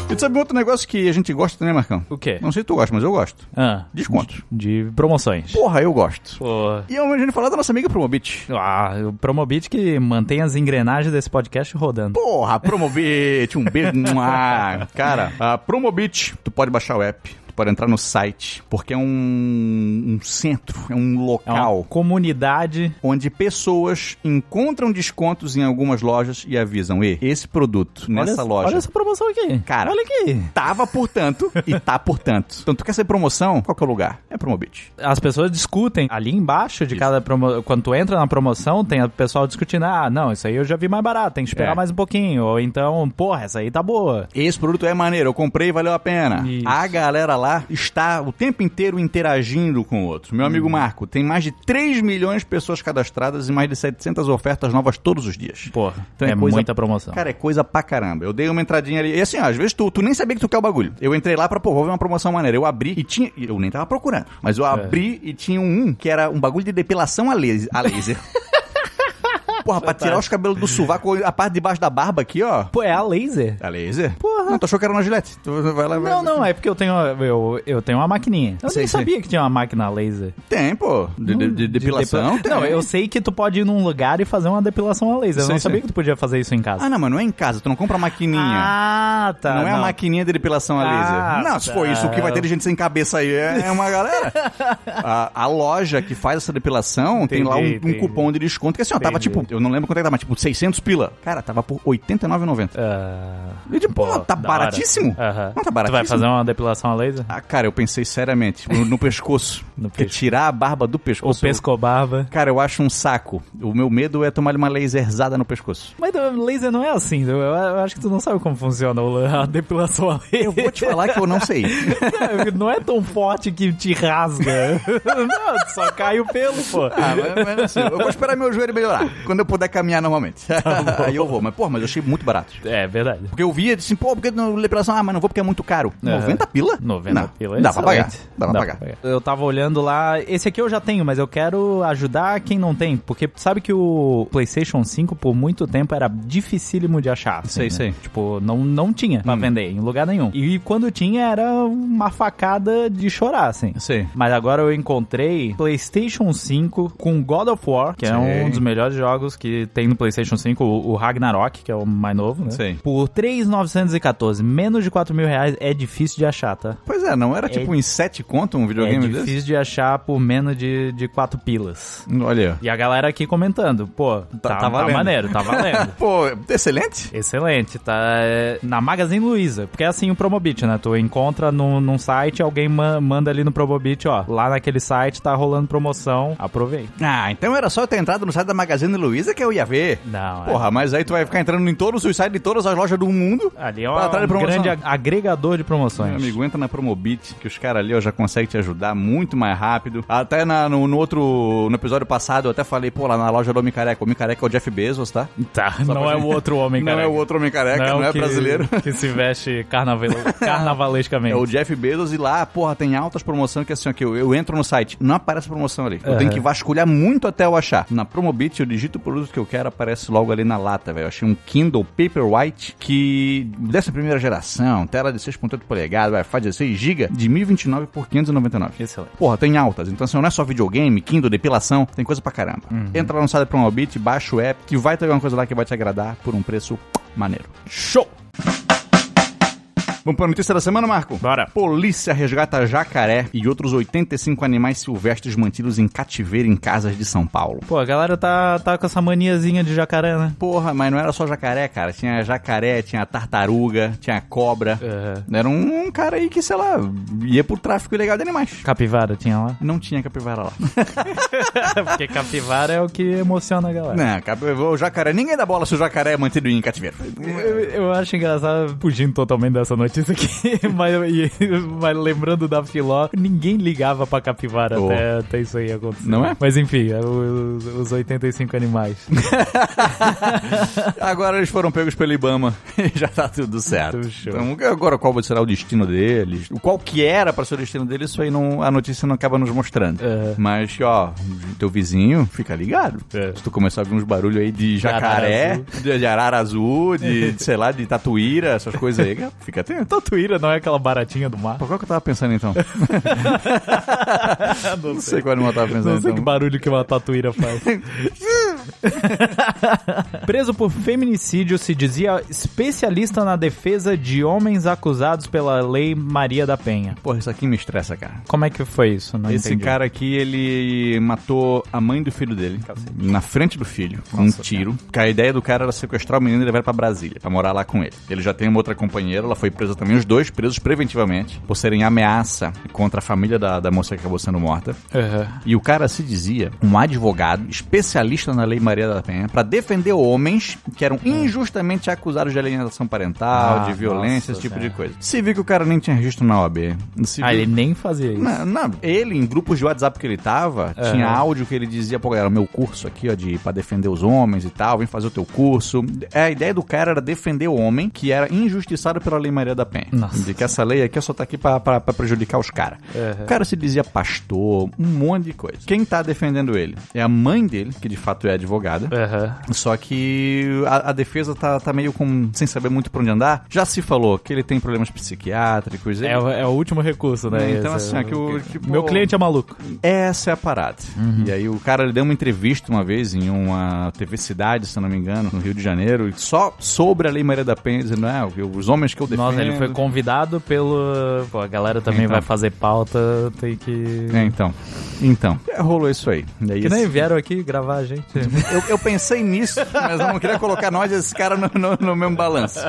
A: E tu sabe outro negócio que a gente gosta, né, Marcão?
B: O quê?
A: Não sei se tu gosta, mas eu gosto.
B: Ah.
A: Descontos.
B: De, de promoções.
A: Porra, eu gosto.
B: Porra.
A: E a gente falar da nossa amiga Promobit.
B: Ah, o Promobit que mantém as engrenagens desse podcast rodando.
A: Porra, Promobit, um beijo. ah, *laughs* cara, a Promobit, tu pode baixar o app para entrar no site, porque é um, um centro, é um local. É uma
B: comunidade.
A: Onde pessoas encontram descontos em algumas lojas e avisam, e esse produto nessa
B: olha,
A: loja.
B: Olha essa promoção aqui.
A: Cara, olha aqui. Tava por tanto *laughs* e tá por tanto. Então tu quer ser promoção? Qual que é o lugar? É Promobit.
B: As pessoas discutem ali embaixo de isso. cada promoção. Quando tu entra na promoção, tem o pessoal discutindo, ah, não, isso aí eu já vi mais barato, tem que esperar é. mais um pouquinho. Ou então, porra, essa aí tá boa.
A: Esse produto é maneiro, eu comprei e valeu a pena. Isso. A galera lá lá está o tempo inteiro interagindo com o outro. Meu amigo hum. Marco, tem mais de 3 milhões de pessoas cadastradas e mais de 700 ofertas novas todos os dias.
B: Porra, então é, é coisa, muita promoção.
A: Cara, é coisa pra caramba. Eu dei uma entradinha ali. E assim, ó, às vezes tu, tu nem sabia que tu quer o bagulho. Eu entrei lá pra, pô, vou ver uma promoção maneira. Eu abri e tinha. Eu nem tava procurando. Mas eu é. abri é. e tinha um que era um bagulho de depilação a laser. A laser. *laughs* porra, pra tirar os cabelos do sovaco, a parte de baixo da barba aqui, ó.
B: Pô, é a laser?
A: É a laser? Porra. Não, tu achou que era uma gilete? Tu
B: vai lá, vai... Não, não, é porque eu tenho, eu, eu tenho uma maquininha. Eu sei, nem sei. sabia que tinha uma máquina laser.
A: Tem, pô. De, de, de depilação?
B: De Não, eu sei que tu pode ir num lugar e fazer uma depilação a laser. Eu sei, não sabia sei. que tu podia fazer isso em casa.
A: Ah, não, mas não é em casa. Tu não compra a maquininha.
B: Ah, tá.
A: Não, não. é a maquininha de depilação a laser. Ah, não, se tá. for isso, o que vai ter de gente sem cabeça aí é, é uma galera. *laughs* a, a, loja que faz essa depilação entendi, tem lá um, um, cupom de desconto que assim, ó, tava tipo Eu não lembro quanto é que tava, mas tipo 600 pila. Cara, tava por 89,90.
B: Uh,
A: E tipo, pô, tá baratíssimo.
B: Aham.
A: Não, tá
B: Tu
A: baratíssimo.
B: vai fazer uma depilação a laser?
A: Ah, cara, eu pensei seriamente, no, no pescoço. *laughs*
B: No
A: Porque tirar a barba do pescoço.
B: pescobarba?
A: Cara, eu acho um saco. O meu medo é tomar uma laserzada no pescoço.
B: Mas o laser não é assim, eu, eu acho que tu não sabe como funciona o- a depilação a laser.
A: Eu vou te falar que eu não sei. *laughs*
B: Não é tão forte que te rasga. *laughs* Não, só cai o pelo, pô.
A: Ah, mas, mas assim, eu vou esperar meu joelho melhorar. Quando eu puder caminhar normalmente. *laughs* Aí eu vou. Mas, pô, mas eu achei muito barato.
B: É verdade.
A: Porque eu via assim, pô, porque na depilação, ah, mas não vou porque é muito caro.
B: É.
A: 90 pila?
B: 90
A: não,
B: pila. é
A: Dá pra pagar.
B: excelente.
A: Dá pra pagar.
B: Eu tava olhando lá, esse aqui eu já tenho, mas eu quero ajudar quem não tem, porque sabe que o PlayStation 5 por muito tempo era dificílimo de achar. assim,
A: Sei,
B: né?
A: sei.
B: Tipo, não, não tinha pra
A: Hum.
B: vender em lugar nenhum. E quando tinha era uma facada de chorar, assim.
A: Sei.
B: Mas agora eu encontrei PlayStation 5 com God of War, que é um dos melhores jogos que tem no PlayStation 5, o o Ragnarok, que é o mais novo, né?
A: Sei.
B: Por 3,914, menos de 4 mil reais, é difícil de achar, tá?
A: Pois é, não era tipo em 7 conto um
B: É
A: videogame
B: difícil
A: desse?
B: de achar por menos de, de 4 pilas.
A: Olha.
B: E a galera aqui comentando, pô, tá,
A: tá
B: tá
A: valendo.
B: maneiro, tá valendo. *laughs*
A: Pô, excelente.
B: Excelente, tá é, na Magazine Luiza, porque é assim o Promobit, né? Tu encontra num, num site, alguém ma- manda ali no Promobit, ó, lá naquele site tá rolando promoção, aproveita.
A: Ah, então era só eu ter entrado no site da Magazine Luiza que eu ia ver.
B: Não, é.
A: Porra, mas aí tu vai ficar entrando em todos os sites de todas as lojas do mundo.
B: Ali é um grande ag- agregador de promoções.
A: Meu amigo, entra na Promobit, que os caras ali ó, já conseguem te ajudar muito mais rápido. Até na- no, no outro, no episódio passado, eu até falei, pô, lá na loja do Homem Careca. O Homem Careca é o Jeff Bezos, tá?
B: Tá, não
A: pra
B: é
A: gente-
B: o outro homem,
A: Não
B: cara.
A: é o outro Homem Careca, não, é
B: que,
A: brasileiro. *laughs*
B: Que se veste carnaval, *laughs* carnavalescamente.
A: É o Jeff Bezos e lá, porra, tem altas promoções que assim, ó, que eu, eu entro no site, não aparece promoção ali. Eu tenho que vasculhar muito até eu achar. Na Promobit, eu digito produto que eu quero, aparece logo ali na lata, velho. Eu achei um Kindle Paperwhite que, dessa primeira geração, tela de 6.8 polegadas, vai, faz 16 GB, de 1029 por 599.
B: Excelente.
A: Porra, tem altas. Então, assim, não é só videogame, Kindle, depilação, tem coisa pra caramba. Entra lá no site Promobit, baixa o app, que vai ter alguma coisa lá que vai te agradar por um preço maneiro.
B: Show!
A: Vamos pra notícia da semana, Marco?
B: Bora.
A: Polícia resgata jacaré e outros 85 animais silvestres mantidos em cativeiro em casas de São Paulo.
B: Pô, a galera tá, tá com essa maniazinha de jacaré, né?
A: Porra, mas não era só jacaré, cara. Tinha jacaré, tinha tartaruga, tinha cobra.
B: Uhum.
A: Era um, um cara aí que, sei lá, ia pro tráfico ilegal de animais.
B: Capivara tinha lá?
A: Não tinha capivara lá. *laughs*
B: Porque capivara é o que emociona a galera.
A: não, cap- o jacaré. Ninguém dá bola se o jacaré é mantido em cativeiro.
B: Eu, eu acho engraçado, fugindo totalmente dessa notícia aqui, *laughs* mas, mas lembrando da Filó, ninguém ligava pra capivara
A: Oh.
B: até, até isso aí acontecer.
A: Não é?
B: Mas enfim, é os, os 85 animais. *laughs*
A: Agora eles foram pegos pelo Ibama e *laughs* já tá tudo certo. Então, agora qual será o destino deles? Qual que era pra ser o destino deles, isso aí não, a notícia não acaba nos mostrando.
B: É.
A: Mas, ó, teu vizinho, fica ligado.
B: É.
A: Se tu começar a ver uns barulhos aí de jacaré, de, arara azul, de, de, sei lá, de tatuíra, essas coisas aí, fica atento. *laughs*
B: Tatuíra não é aquela baratinha do mar?
A: Pô, Qual que eu tava pensando então? *laughs* não sei qual animal eu tava pensando
B: Não sei que
A: então.
B: barulho que uma tatuíra faz. *laughs* *laughs* Preso por feminicídio, se dizia especialista na defesa de homens acusados pela Lei Maria da Penha.
A: Porra, isso aqui me estressa, cara.
B: Como é que foi isso? Não
A: Esse
B: entendi.
A: cara aqui, ele matou a mãe do filho dele, na frente do filho, com um tiro. Porque a ideia do cara era sequestrar o menino e levar pra Brasília, pra morar lá com ele. Ele já tem uma outra companheira, ela foi presa também, os dois presos preventivamente, por serem ameaça contra a família da, da moça que acabou sendo morta.
B: Aham.
A: E o cara se dizia um advogado especialista na Lei Maria da Penha pra defender homens que eram injustamente acusados de alienação parental,
B: Ah,
A: de violência,
B: nossa,
A: esse tipo
B: cara.
A: de coisa. Se viu que o cara nem tinha registro na OAB. Se
B: Ah,
A: viu-
B: ele nem fazia isso.
A: não, ele, em grupos de WhatsApp que ele tava,
B: Aham.
A: tinha áudio que ele dizia, pô, galera, meu curso aqui, ó, de pra defender os homens e tal, vem fazer o teu curso. É, A ideia do cara era defender o homem que era injustiçado pela Lei Maria da Penha.
B: Nossa.
A: De que essa lei aqui só tá aqui pra prejudicar os caras.
B: Aham.
A: O cara se dizia pastor, um monte de coisa. Quem tá defendendo ele? É a mãe dele, que de fato é advogada.
B: Aham.
A: Só que a, a defesa tá, tá meio com, sem saber muito pra onde andar. Já se falou que ele tem problemas psiquiátricos. ele-
B: É, o- é o último recurso, né?
A: É, então,
B: Esse
A: assim,
B: é
A: ó, que o- tipo-
B: Meu cliente é maluco.
A: Essa é a parada.
B: Uhum.
A: E aí o cara ele deu uma entrevista uma vez em uma TV Cidade, se eu não me engano, no Rio de Janeiro, só sobre a Lei Maria da Penha, dizendo, não, os homens que eu defendo...
B: Nossa, ele foi convidado pelo. Pô, a galera também
A: Então.
B: vai fazer pauta, tem que.
A: É, então. Então, é, rolou isso aí.
B: Daí que esse... nem vieram aqui gravar a gente. *laughs*
A: eu, eu, pensei nisso, mas eu não queria colocar nós e esse cara no, no, no, mesmo balanço.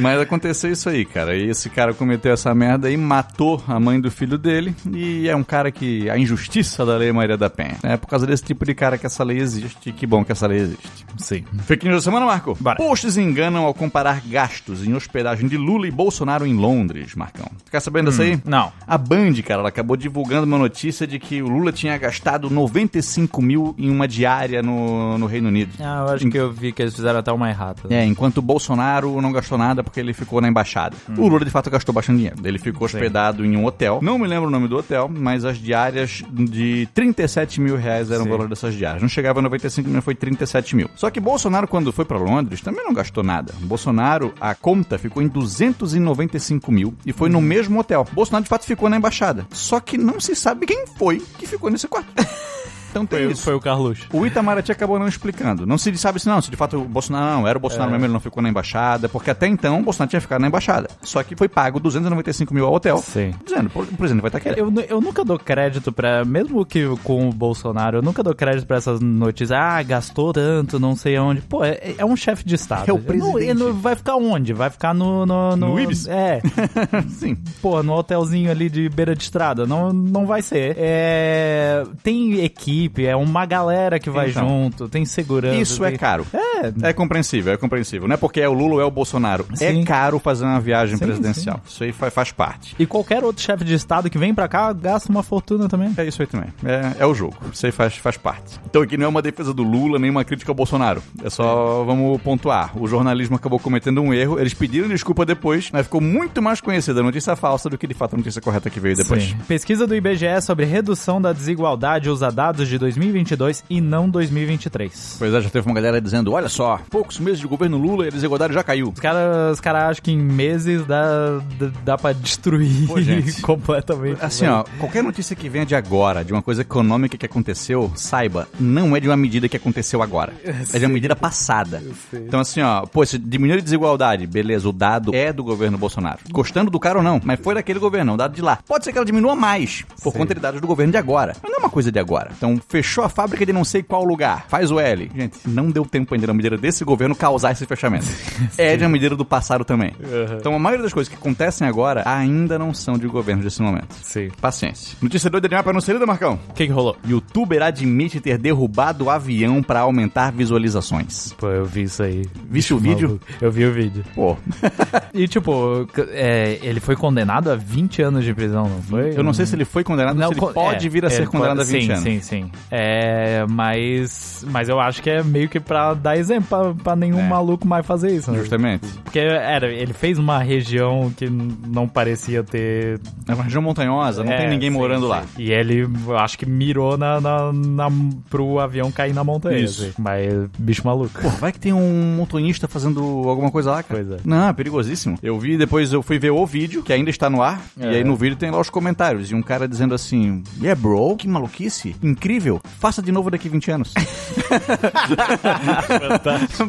A: Mas aconteceu isso aí, cara. E esse cara cometeu essa merda e matou a mãe do filho dele. E é um cara que. A injustiça da Lei Maria da Penha. É por causa desse tipo de cara que essa lei existe. E que bom que essa lei existe.
B: Sim.
A: Fake news da semana, Marco? Bora. Posts enganam ao comparar gastos em hospedagem de Lula e Bolsonaro em Londres, Marcão. Ficar sabendo hum, dessa aí?
B: Não.
A: A Band, cara, ela acabou divulgando uma notícia de que o Lula tinha gastado 95 mil em uma diária no, no Reino Unido.
B: Ah, eu acho em... que eu vi que eles fizeram até uma errata.
A: É, enquanto o Bolsonaro não gastou nada porque ele ficou na embaixada. Hum. O Lula, de fato, gastou bastante dinheiro. Ele ficou hospedado Sim. em um hotel. Não me lembro o nome do hotel, mas as diárias de 37 mil reais eram Sim. o valor dessas diárias. Não chegava a 95 mil, foi 37 mil. Só que Bolsonaro, quando foi para Londres, também não gastou nada. Bolsonaro, a conta ficou em 295 mil e foi no uhum. mesmo hotel. Bolsonaro, de fato, ficou na embaixada. Só que não se sabe quem foi que ficou nesse quarto. *laughs*
B: Então tem foi, isso. Foi o Carlos.
A: O Itamaraty acabou não explicando. Não se sabe se não, se de fato o Bolsonaro não, era o Bolsonaro é. mesmo, ele não ficou na embaixada, porque até então o Bolsonaro tinha ficado na embaixada. Só que foi pago 295 mil ao hotel.
B: Sim.
A: Dizendo, o presidente vai estar querendo.
B: Eu, eu nunca dou crédito pra, mesmo que com o Bolsonaro, eu nunca dou crédito pra essas notícias. Ah, gastou tanto, não sei onde. Pô, é, é um chefe de Estado.
A: É o presidente.
B: Não, vai ficar onde? Vai ficar no... No,
A: no, no Ibis?
B: É. *laughs*
A: Sim.
B: Pô, no hotelzinho ali de beira de estrada. Não, não vai ser. É, tem equipe, é uma galera que vai então, junto, tem segurança.
A: Isso é
B: tem...
A: é caro. É. É compreensível, é compreensível. Não é porque é o Lula ou é o Bolsonaro. É sim. É caro fazer uma viagem sim, presidencial. Sim. Isso aí faz, parte.
B: E qualquer outro chefe de Estado que vem pra cá gasta uma fortuna também.
A: É isso aí também. É, é o jogo. Isso aí faz, faz parte. Então aqui não é uma defesa do Lula, nem uma crítica ao Bolsonaro. É só, vamos pontuar. O jornalismo acabou cometendo um erro, eles pediram desculpa depois, mas ficou muito mais conhecida a notícia falsa do que de fato a notícia correta que veio depois.
B: Pesquisa do IBGE sobre redução da desigualdade usa dados de 2022 e não 2023. 2023.
A: Pois é, já teve uma galera dizendo, olha só, poucos meses de governo Lula e a desigualdade já caiu.
B: Os caras os cara acham que em meses dá, dá, dá pra destruir Pô, *laughs* completamente.
A: Assim, ó, qualquer notícia que venha de agora, de uma coisa econômica que aconteceu, saiba, não é de uma medida que aconteceu agora. *laughs* É de uma medida passada. Então assim, ó, pô, se diminuir a desigualdade, beleza, o dado é do governo Bolsonaro. Gostando do cara ou não, mas foi daquele governo, o dado de lá. Pode ser que ela diminua mais, por Sim. conta de dados do governo de agora. Mas não é uma coisa de agora. Então, fechou a fábrica de não sei qual lugar faz o L. Gente, não deu tempo ainda na medida desse governo causar esse fechamento. *laughs* é de uma medida do passado também. Uhum. Então a maioria das coisas que acontecem agora ainda não são de governo desse momento.
B: Sim.
A: Paciência. Notícia doida demais pra não ser Marcão.
B: O que, que rolou?
A: Youtuber admite ter derrubado o avião pra aumentar visualizações.
B: Pô, eu vi isso aí.
A: Viste o vídeo?
B: Eu vi o vídeo.
A: Pô. *laughs*
B: e tipo, é, ele foi condenado a 20 anos de prisão, não foi?
A: Eu não sei se ele foi condenado, não, se ele pode é, vir a ser condenado pode, a 20
B: sim,
A: anos.
B: Sim, sim, sim. É, mas mas, eu acho que é meio que pra dar exemplo pra, pra nenhum é. maluco mais fazer isso. Né?
A: Justamente.
B: Porque era, ele fez uma região que não parecia ter.
A: É uma região montanhosa, não é, tem ninguém sim, morando sim. lá.
B: E ele, eu acho que mirou na, na, na, pro avião cair na montanha. Isso. Assim. Mas, bicho maluco.
A: Pô, vai que tem um montanhista fazendo alguma coisa lá, cara.
B: Pois é.
A: Não, é perigosíssimo. Eu vi, depois eu fui ver o vídeo, que ainda está no ar, é. e aí no vídeo tem lá os comentários. E um cara dizendo assim: Yeah, bro, que maluquice, incrível, faça de novo daqui 20 anos.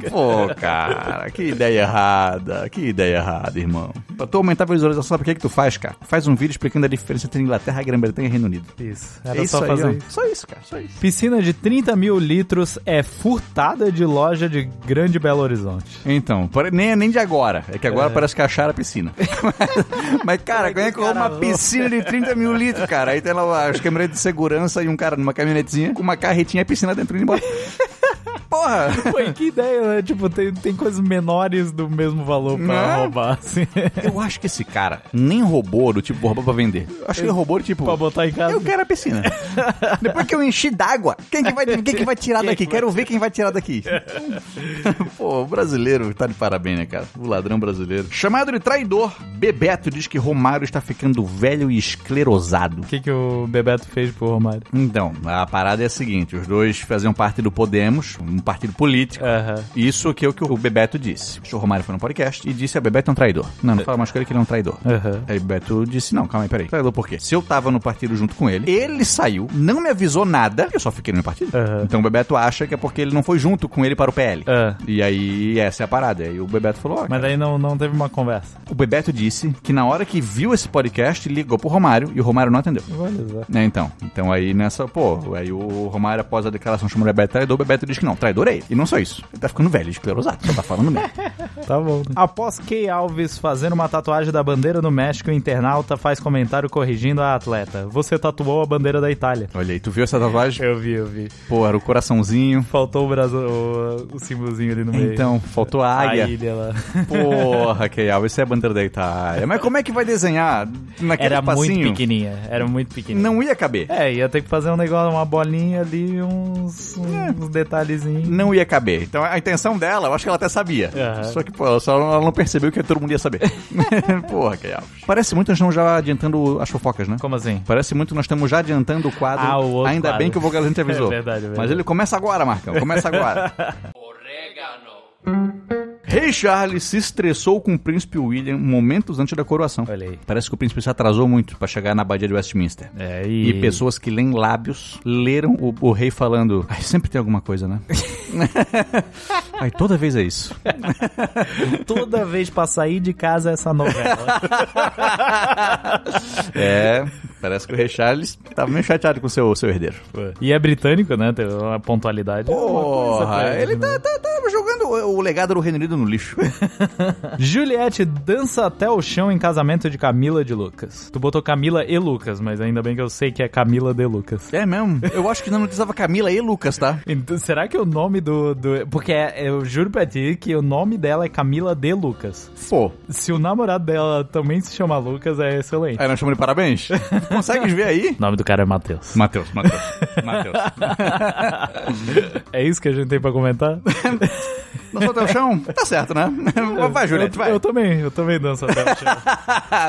A: Pô, cara, que ideia errada. Que ideia errada, irmão. Pra tu aumentar a visualização, sabe o que, é que tu faz, cara? Faz um vídeo explicando a diferença entre Inglaterra, Grã-Bretanha e Reino Unido.
B: Isso.
A: Era isso só fazer isso. Só isso, cara. Só isso.
B: Piscina de 30 mil litros é furtada de loja de Grande Belo Horizonte.
A: Então, nem, nem de agora. É que agora é. parece que acharam a piscina. *laughs* mas, cara, como é que uma piscina de 30 mil litros, cara? Aí tem lá as câmeras de segurança e um cara numa caminhonetezinha com uma carretinha e piscina dentro indo embora. *laughs* Porra! *laughs*
B: Pô, que ideia, né? Tipo, tem, tem coisas menores do mesmo valor pra Não. roubar, assim.
A: Eu acho que esse cara nem roubou do tipo, roubou pra vender. Eu acho que ele roubou tipo...
B: Pra botar em casa.
A: Eu quero a piscina. *laughs* Depois que eu enchi d'água, quem que vai, quem que vai tirar daqui? Quero ver quem vai tirar daqui. *laughs* Pô, o brasileiro tá de parabéns, né, cara? O ladrão brasileiro. Chamado de traidor, Bebeto diz que Romário está ficando velho e esclerosado.
B: O que que o Bebeto fez pro Romário?
A: Então, a parada é a seguinte, os dois faziam parte do Podemos, um partido político.
B: Aham.
A: Isso que é o que o Bebeto disse. O Romário foi no podcast e disse: a Bebeto é um traidor. Não, não fala mais com ele que ele é um traidor.
B: Aham.
A: Aí o Bebeto disse: Não, calma aí, peraí. Traidor por quê? Se eu tava no partido junto com ele, ele saiu, não me avisou nada, eu só fiquei no partido.
B: Aham.
A: Então o Bebeto acha que é porque ele não foi junto com ele para o PL.
B: Ah.
A: E aí, essa é a parada. Aí o Bebeto falou: ó,
B: Mas aí não, não teve uma conversa.
A: O Bebeto disse que na hora que viu esse podcast, ligou pro Romário e o Romário não atendeu.
B: Olha só.
A: É, então. Então aí nessa, pô, aí o Romário, após a declaração, chamou o Bebeto traidor, o Bebeto diz que não, traidor é ele. E não só isso. Ele tá ficando velho, esclerosado, só tá falando mesmo.
B: Tá bom. Após Key Alves fazer uma tatuagem da bandeira do México, o internauta faz comentário corrigindo a atleta. Você tatuou a bandeira da Itália.
A: Olha aí, tu viu essa tatuagem?
B: Eu vi, eu vi.
A: Pô, era o coraçãozinho.
B: Faltou o, braço, o, o símbolozinho ali no meio.
A: Então, faltou a águia.
B: A ilha lá. *laughs*
A: Porra, que Alves, isso é a bandeira da Itália. Mas como é que vai desenhar naquele
B: Era
A: passinho?
B: muito pequenininha. Era muito pequenininha.
A: Não ia caber.
B: É, ia ter que fazer um negócio, uma bolinha ali, uns, uns detalhezinhos.
A: Não ia caber. Então a intenção dela, eu acho que ela até sabia.
B: Aham.
A: Só que, pô, ela só ela não percebeu que todo mundo ia saber. *laughs* Porra, que Alves. Parece muito nós estamos já adiantando as fofocas, né?
B: Como assim?
A: Parece muito nós estamos já adiantando o quadro.
B: Ah, o outro
A: Ainda
B: quadro.
A: bem que o Vocalizante *laughs* avisou.
B: É verdade, é verdade.
A: Mas ele começa agora, Marcão. Começa agora. *laughs* Rei Charles se estressou com o príncipe William momentos antes da coroação.
B: Olha aí.
A: Parece que o príncipe se atrasou muito pra chegar na abadia de Westminster.
B: É,
A: E pessoas que leem lábios leram o, o rei falando. Ai, sempre tem alguma coisa, né? Ai, toda vez é isso. *laughs*
B: Toda vez pra sair de casa é essa novela. *laughs*
A: É, parece que o rei Charles tava meio chateado com o seu, seu herdeiro.
B: e é britânico, né? Tem uma pontualidade. É
A: Porra, ele
B: né?
A: tá, tá, tá jogando o, o legado do Reino Unido no lixo. *laughs*
B: Juliette dança até o chão em casamento de Camila de Lucas. Tu botou Camila e Lucas, mas ainda bem que eu sei que é Camila de Lucas.
A: É mesmo? Eu acho que não utilizava Camila e Lucas, tá?
B: Então, será que o nome do. do porque é- eu juro pra ti que o nome dela é Camila de Lucas.
A: Pô,
B: Se o namorado dela também se chama Lucas, é excelente.
A: aí nós chamamos de parabéns. *laughs* Consegues ver aí?
B: O nome do cara é Matheus.
A: Matheus, Matheus, Matheus. *laughs*
B: É isso que a gente tem pra comentar? *laughs*
A: Dançou até o chão? Tá certo, né? Vai, Juliette,
B: eu,
A: vai.
B: eu também, eu também danço até o chão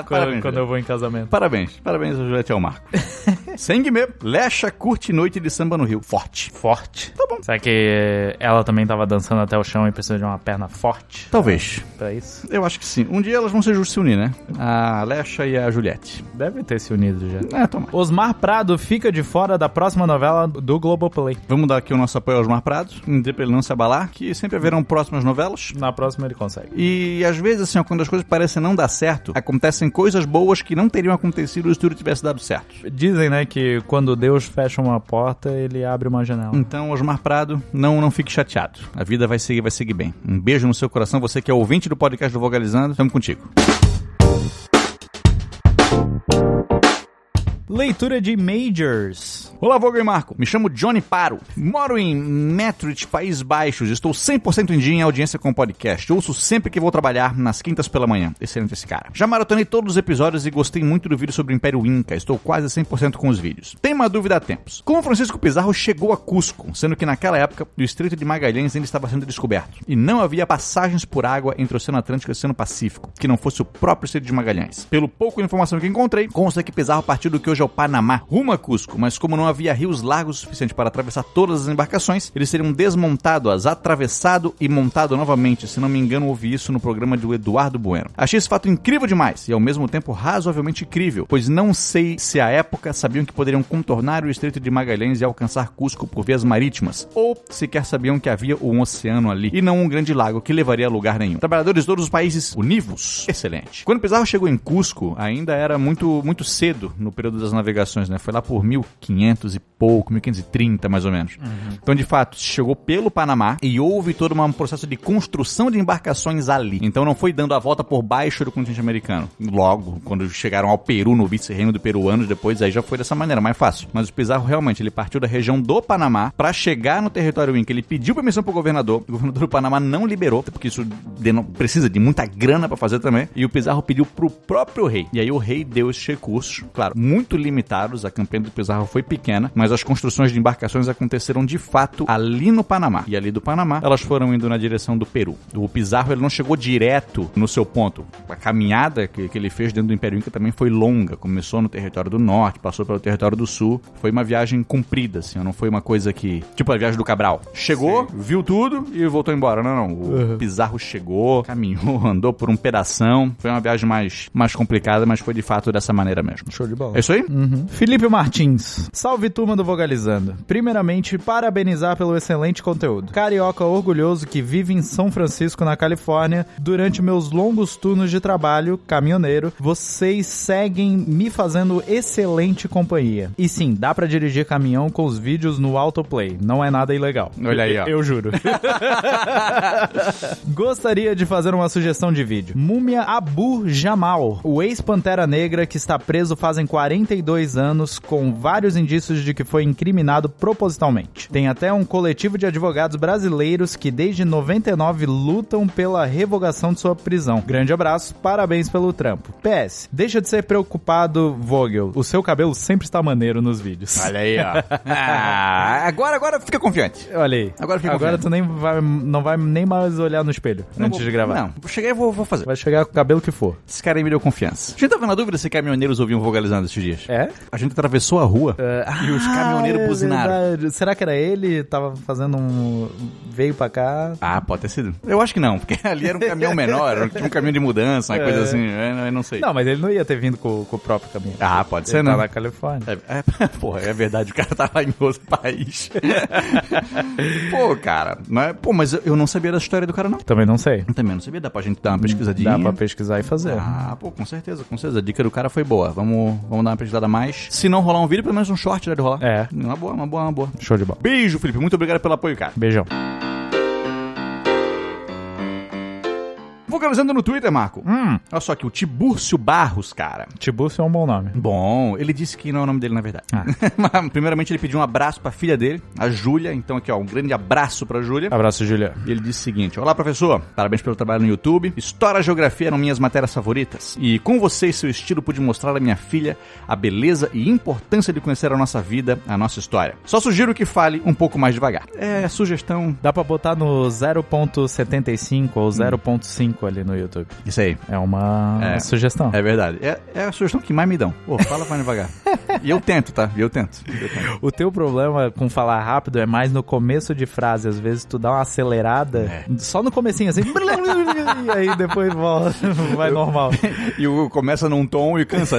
B: quando,
A: Parabéns,
B: quando eu vou em casamento.
A: Parabéns, parabéns ao Juliette e ao Marco. Sengue Lecha curte noite de samba no Rio. Forte.
B: Forte. Tá bom. Será que ela também tava dançando até o chão e precisa de uma perna forte
A: Talvez.
B: pra isso?
A: Eu acho que sim. Um dia elas vão se se unir, né? A Lecha e a Juliette.
B: Deve ter se unido já.
A: É, toma.
B: Osmar Prado fica de fora da próxima novela do Globoplay.
A: Vamos dar aqui o nosso apoio aos Mar Prados, não dizer pra ele não se abalar, que sempre haverão próximas novelas.
B: Na próxima ele consegue.
A: E às vezes, assim, ó, quando as coisas parecem não dar certo, acontecem coisas boas que não teriam acontecido se tudo tivesse dado certo.
B: Dizem, né, que quando Deus fecha uma porta, ele abre uma janela.
A: Então, Osmar Prado, não, não fique chateado. A vida vai seguir, vai seguir bem. Um beijo no seu coração, você que é ouvinte do podcast do Vogalizando, estamos contigo.
B: Leitura de Majors.
A: Olá, Vogal e Marco. Me chamo Johnny Paro. Moro em Maastricht, Países Baixos. Estou 100% em dia em audiência com o podcast. Ouço sempre que vou trabalhar, nas quintas pela manhã. Excelente esse cara. Já maratonei todos os episódios e gostei muito do vídeo sobre o Império Inca. Estou quase 100% com os vídeos. Tem uma dúvida há tempos. Como Francisco Pizarro chegou a Cusco, sendo que naquela época o Estreito de Magalhães ainda estava sendo descoberto. E não havia passagens por água entre o Oceano Atlântico e o Oceano Pacífico, que não fosse o próprio Estreito de Magalhães. Pelo pouco informação que encontrei, consta que Pizarro partiu do que hoje é o Panamá, rumo a Cusco, mas como não havia rios largos o suficiente para atravessar todas as embarcações, eles seriam desmontados, atravessado e montado novamente. Se não me engano, ouvi isso no programa do Eduardo Bueno. Achei esse fato incrível demais e ao mesmo tempo razoavelmente incrível, pois não sei se à época sabiam que poderiam contornar o Estreito de Magalhães e alcançar Cusco por vias marítimas, ou sequer sabiam que havia um oceano ali e não um grande lago que levaria a lugar nenhum. Trabalhadores de todos os países univos, excelente. Quando Pizarro chegou em Cusco, ainda era muito muito cedo no período das navegações, né? Foi lá por 1500 e pouco, 1530 mais ou menos. Então, de fato, chegou pelo Panamá e houve todo um processo de construção de embarcações ali. Então, não foi dando a volta por baixo do continente americano. Logo, quando chegaram ao Peru, no vice-reino do peruanos, depois aí já foi dessa maneira, mais fácil. Mas o Pizarro realmente ele partiu da região do Panamá para chegar no território Inca. Ele pediu permissão pro governador. O governador do Panamá não liberou, porque isso precisa de muita grana para fazer também. E o Pizarro pediu pro próprio rei. E aí o rei deu esses recursos, claro, muito limitados. A campanha do Pizarro foi pequena mas as construções de embarcações aconteceram de fato ali no Panamá. E ali do Panamá, elas foram indo na direção do Peru. O Pizarro ele não chegou direto no seu ponto. A caminhada que, que ele fez dentro do Império Inca também foi longa. Começou no território do norte, passou pelo território do sul. Foi uma viagem comprida, assim, não foi uma coisa que. Tipo a viagem do Cabral. Chegou, Sim. viu tudo e voltou embora. Não, não. O uhum. Pizarro chegou, caminhou, *laughs* andou por um pedação. Foi uma viagem mais, mais complicada, mas foi de fato dessa maneira mesmo.
B: Show de bola.
A: É isso aí?
B: Uhum. Felipe Martins. Salve turma do Vogalizando. Primeiramente, parabenizar pelo excelente conteúdo. Carioca orgulhoso que vive em São Francisco, na Califórnia, durante meus longos turnos de trabalho, caminhoneiro, vocês seguem me fazendo excelente companhia. E sim, dá para dirigir caminhão com os vídeos no autoplay. Não é nada ilegal.
A: Olha aí, ó.
B: Eu, eu juro. *laughs* Gostaria de fazer uma sugestão de vídeo. Múmia Abu Jamal, o ex-pantera negra que está preso fazem 42 anos com vários indícios de que foi incriminado propositalmente. Tem até um coletivo de advogados brasileiros que desde 99 lutam pela revogação de sua prisão. Grande abraço, parabéns pelo trampo. PS, deixa de ser preocupado, Vogel. O seu cabelo sempre está maneiro nos vídeos.
A: Olha aí, ó. *laughs* ah, agora, agora fica confiante.
B: Olha aí. Agora fica Agora confiante. tu nem vai, não vai nem mais olhar no espelho não antes
A: vou,
B: de gravar.
A: Não, vou chegar e vou, vou fazer.
B: Vai chegar com o cabelo que for.
A: Esse cara aí me deu confiança. A gente tava na dúvida se caminhoneiros ouviam vogalizando esses dias.
B: É?
A: A gente atravessou a rua uh, e os ah, caminhoneiros é buzinaram.
B: Verdade. Será que era ele? Tava fazendo um. veio pra cá?
A: Ah, pode ter sido. Eu acho que não, porque ali era um caminhão menor, era um caminhão de mudança, uma é. coisa assim, eu não sei.
B: Não, mas ele não ia ter vindo com, com o próprio caminhão.
A: Ah, pode
B: ele
A: ser,
B: tá
A: não.
B: na Califórnia.
A: É, é, *laughs* porra, é verdade, o cara tava tá em outro país. *laughs* Pô, cara, não é, pô, mas eu não sabia da história do cara, não.
B: Também não sei.
A: Também não sabia, dá pra gente dar uma pesquisadinha.
B: Dá pra pesquisar e fazer.
A: Ah, pô, com certeza, com certeza. A dica do cara foi boa. Vamos, vamos dar uma pesquisada mais. Se não rolar um vídeo, pelo menos um short deve rolar.
B: É.
A: Uma boa, uma boa, uma boa.
B: Show de bola.
A: Beijo, Felipe. Muito obrigado pelo apoio, cara.
B: Beijão.
A: Focalizando no Twitter, Marco.
B: Hum.
A: Olha só aqui, o Tibúrcio Barros, cara.
B: Tibúrcio é um bom nome.
A: Bom, ele disse que não é o nome dele, na verdade. Ah. *laughs* Primeiramente, ele pediu um abraço pra filha dele, a Júlia. Então, aqui, ó, um grande abraço pra Júlia.
B: Abraço, Júlia.
A: E ele disse o seguinte: Olá, professor. Parabéns pelo trabalho no YouTube. História e Geografia eram minhas matérias favoritas. E com você e seu estilo, pude mostrar à minha filha a beleza e importância de conhecer a nossa vida, a nossa história. Só sugiro que fale um pouco mais devagar. É sugestão.
B: Dá pra botar no 0.75 ou 0.5 ali no YouTube.
A: Isso aí.
B: É uma é, sugestão.
A: É verdade. É, é, a sugestão que mais me dão. Pô, fala mais devagar. *laughs* e eu tento, tá? E eu tento. eu tento.
B: O teu problema com falar rápido é mais no começo de frase. Às vezes tu dá uma acelerada, é. só no comecinho assim, *laughs* e aí depois volta, *laughs* vai normal.
A: e o começa num tom e cansa.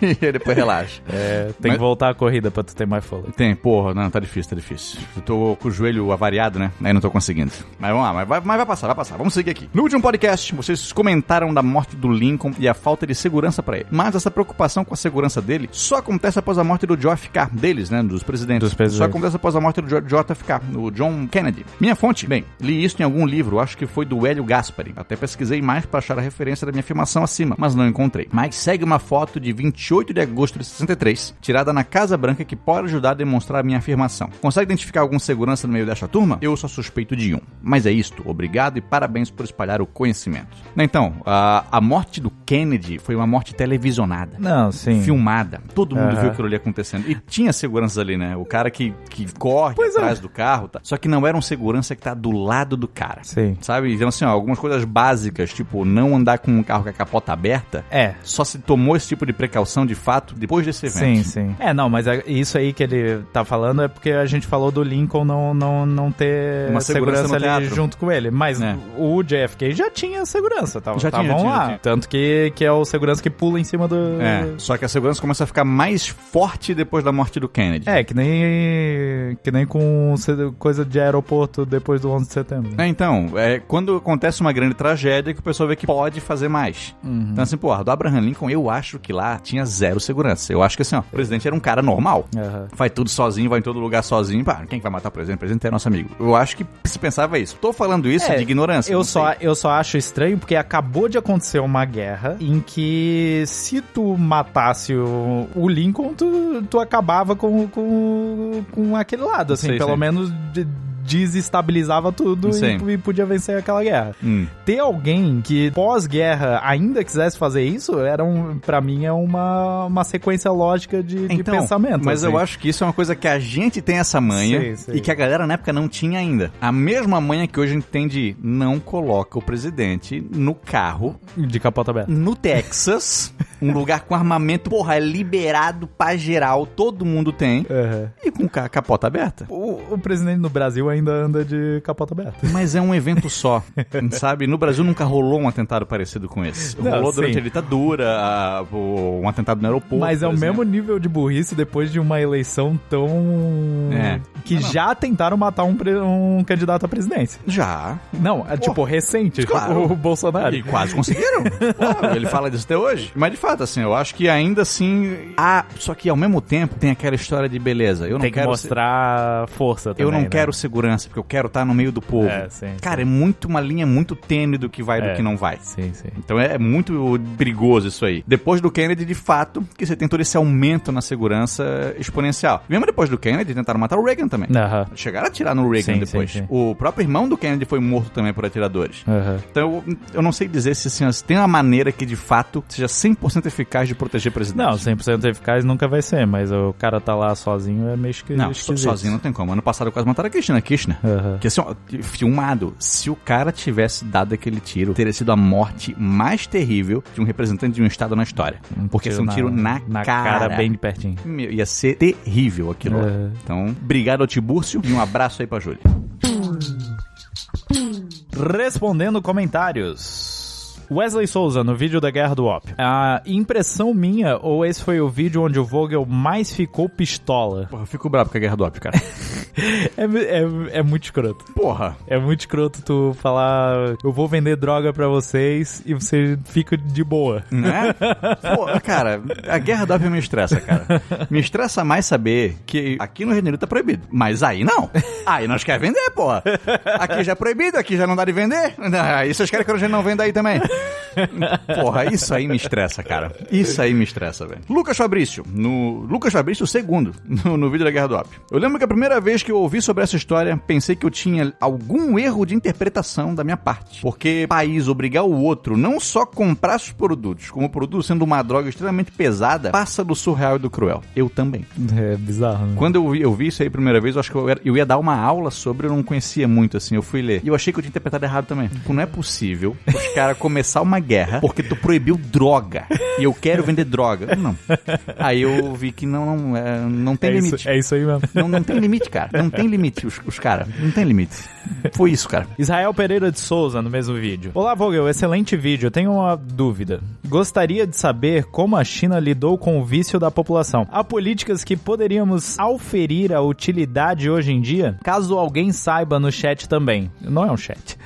A: e depois relaxa.
B: É, tem Mas... que voltar a corrida pra tu ter mais fôlego.
A: Tem, porra, não, tá difícil, tá difícil. Eu tô com o joelho avariado, né? Aí não tô conseguindo. Mas vamos lá, mas vai, mas vai passar, vai passar. Vamos seguir aqui. No último podcast, vocês comentaram da morte do Lincoln e a falta de segurança para ele. Mas essa preocupação com a segurança dele só acontece após a morte do JFK, deles, né? Dos presidentes.
B: Dos presidentes.
A: Só acontece após a morte do JFK, o John Kennedy. Minha fonte? Bem, li isso em algum livro, acho que foi do Hélio Gaspari. Até pesquisei mais para achar a referência da minha afirmação acima, mas não encontrei. Mas segue uma foto de 28 de agosto de 63, tirada na Casa Branca, que pode ajudar a demonstrar a minha afirmação. Consegue identificar algum segurança no meio desta turma? Eu só suspeito de um. Mas é isto. Obrigado e parabéns por espalhar o conhecimento. Então, a, a morte do Kennedy foi uma morte televisionada.
B: Não, sim.
A: Filmada. Todo mundo uhum. viu aquilo ali acontecendo. E tinha segurança ali, né? O cara que, que corre pois atrás é. do carro, tá? Só que não era um segurança que tá do lado do cara.
B: Sim.
A: Sabe? Então, assim, ó, algumas coisas básicas, tipo não andar com um carro com a capota aberta.
B: É.
A: Só se tomou esse tipo de precaução de fato depois desse evento.
B: Sim, sim. É, não, mas é, isso aí que ele tá falando é porque a gente falou do Lincoln não, não, não ter
A: uma segurança, segurança ali
B: junto com ele. Mas é. O JFK já tinha segurança, tava, já tinha, lá. Tinha. Tanto que, que é o segurança que pula em cima do.
A: É, só que a segurança começa a ficar mais forte depois da morte do Kennedy.
B: É, que nem. que nem com coisa de aeroporto depois do 11 de setembro.
A: É, então, é quando acontece uma grande tragédia que o pessoal vê que pode fazer mais. Uhum. Então, assim, porra, do Abraham Lincoln, eu acho que lá tinha zero segurança. Eu acho que assim, ó, o presidente era um cara normal. Uhum. Faz tudo sozinho, vai em todo lugar sozinho. Pá, quem vai matar o presidente? O presidente é nosso amigo. Eu acho que se pensava isso. Tô falando isso é, de ignorância.
B: Eu só, eu só acho estranho porque acabou de acontecer uma guerra em que se tu matasse o, o Lincoln, tu, tu acabava com, com, com aquele lado, assim, sei, pelo sei. menos de, desestabilizava tudo e, e, podia vencer aquela guerra.
A: Hum.
B: Ter alguém que pós-guerra ainda quisesse fazer isso, era um, para mim é uma, uma sequência lógica de, então, de pensamento.
A: Mas assim. eu acho que isso é uma coisa que a gente tem essa manha sim, sim. e que a galera na época não tinha ainda. A mesma manha que hoje a gente tem de não coloca o presidente no carro
B: de capota aberta.
A: No Texas, *laughs* um lugar com armamento, porra, é liberado pra geral, todo mundo tem.
B: Uhum.
A: E com capota aberta.
B: O, o, presidente no Brasil ainda anda de capota aberta.
A: Mas é um evento *laughs* só, sabe? No Brasil nunca rolou um atentado parecido com esse. Não, rolou sim. durante a ditadura, a, um atentado no aeroporto.
B: Mas é o mesmo nível de burrice depois de uma eleição tão.
A: É.
B: Que já tentaram matar um, um candidato à presidência.
A: Já.
B: Não, é tipo recente. Claro. O Bolsonaro.
A: E quase conseguiram. *laughs* Ele fala disso até hoje. Mas de fato, assim, eu acho que ainda assim. Ah, só que ao mesmo tempo tem aquela história de beleza. Eu não
B: tem
A: que quero
B: mostrar ser... força também.
A: Eu não
B: né?
A: quero segurança, porque eu quero estar no meio do povo.
B: É, sim,
A: Cara, sim. é muito uma linha muito tênue do que vai e é, do que não vai.
B: Sim, sim.
A: Então é, é muito perigoso isso aí. Depois do Kennedy, de fato, que você tem todo esse aumento na segurança exponencial. Mesmo depois do Kennedy, tentaram matar o Reagan também.
B: Uhum.
A: Chegaram a atirar no Reagan sim, depois. Sim, sim. O próprio irmão do Kennedy foi morto também por atiradores.
B: Uhum.
A: Então eu, eu não sei dizer se assim, tem uma maneira que de fato seja 100% eficaz de proteger presidente.
B: Não, 100% eficaz nunca vai ser, mas o cara tá lá sozinho é meio esquisito.
A: Não, sozinho não tem como. Ano passado quase mataram a Cristina Kirchner.
B: Uhum.
A: Que assim, ó, filmado, se o cara tivesse dado aquele tiro, teria sido a morte mais terrível de um representante de um estado na história. Um Porque é um tiro na,
B: na
A: cara.
B: cara. bem de pertinho.
A: Meu, ia ser terrível aquilo.
B: Uhum.
A: Então, obrigado ao Tibúrcio e um abraço aí pra Júlia.
B: Respondendo comentários. Wesley Souza, no vídeo da Guerra do Op. A impressão minha, ou esse foi o vídeo onde o Vogel mais ficou pistola?
A: Porra, eu fico bravo com a Guerra do Op, cara. *laughs*
B: é, é, é muito escroto.
A: Porra.
B: É muito escroto tu falar, eu vou vender droga pra vocês e você fica de boa.
A: Né? Porra, cara, a Guerra do Op me estressa, cara. Me estressa mais saber que aqui no Reino Unido tá proibido. Mas aí não. Aí nós queremos vender, porra. Aqui já é proibido, aqui já não dá de vender. Aí vocês querem que a gente não venda aí também. Porra, isso aí me estressa, cara. Isso aí me estressa, velho. Lucas Fabrício, no. Lucas Fabrício, o segundo, no, no vídeo da Guerra do Op. Eu lembro que a primeira vez que eu ouvi sobre essa história, pensei que eu tinha algum erro de interpretação da minha parte. Porque país obrigar o outro não só comprar os produtos, como o produto sendo uma droga extremamente pesada, passa do surreal e do cruel. Eu também.
B: É bizarro, né?
A: Quando eu vi, eu vi isso aí a primeira vez, eu acho que eu, era, eu ia dar uma aula sobre, eu não conhecia muito, assim. Eu fui ler. E eu achei que eu tinha interpretado errado também. Tipo, não é possível os caras começar uma guerra porque tu proibiu droga. E eu quero vender droga. Não. Aí eu vi que não, não, é, não tem
B: é
A: limite.
B: Isso, é isso aí mesmo.
A: Não, não tem limite, cara. Não tem limite, os, os caras. Não tem limite. Foi isso, cara.
B: Israel Pereira de Souza, no mesmo vídeo. Olá, Vogel. Excelente vídeo. Eu tenho uma dúvida. Gostaria de saber como a China lidou com o vício da população. Há políticas que poderíamos auferir a utilidade hoje em dia? Caso alguém saiba no chat também. Não é um chat.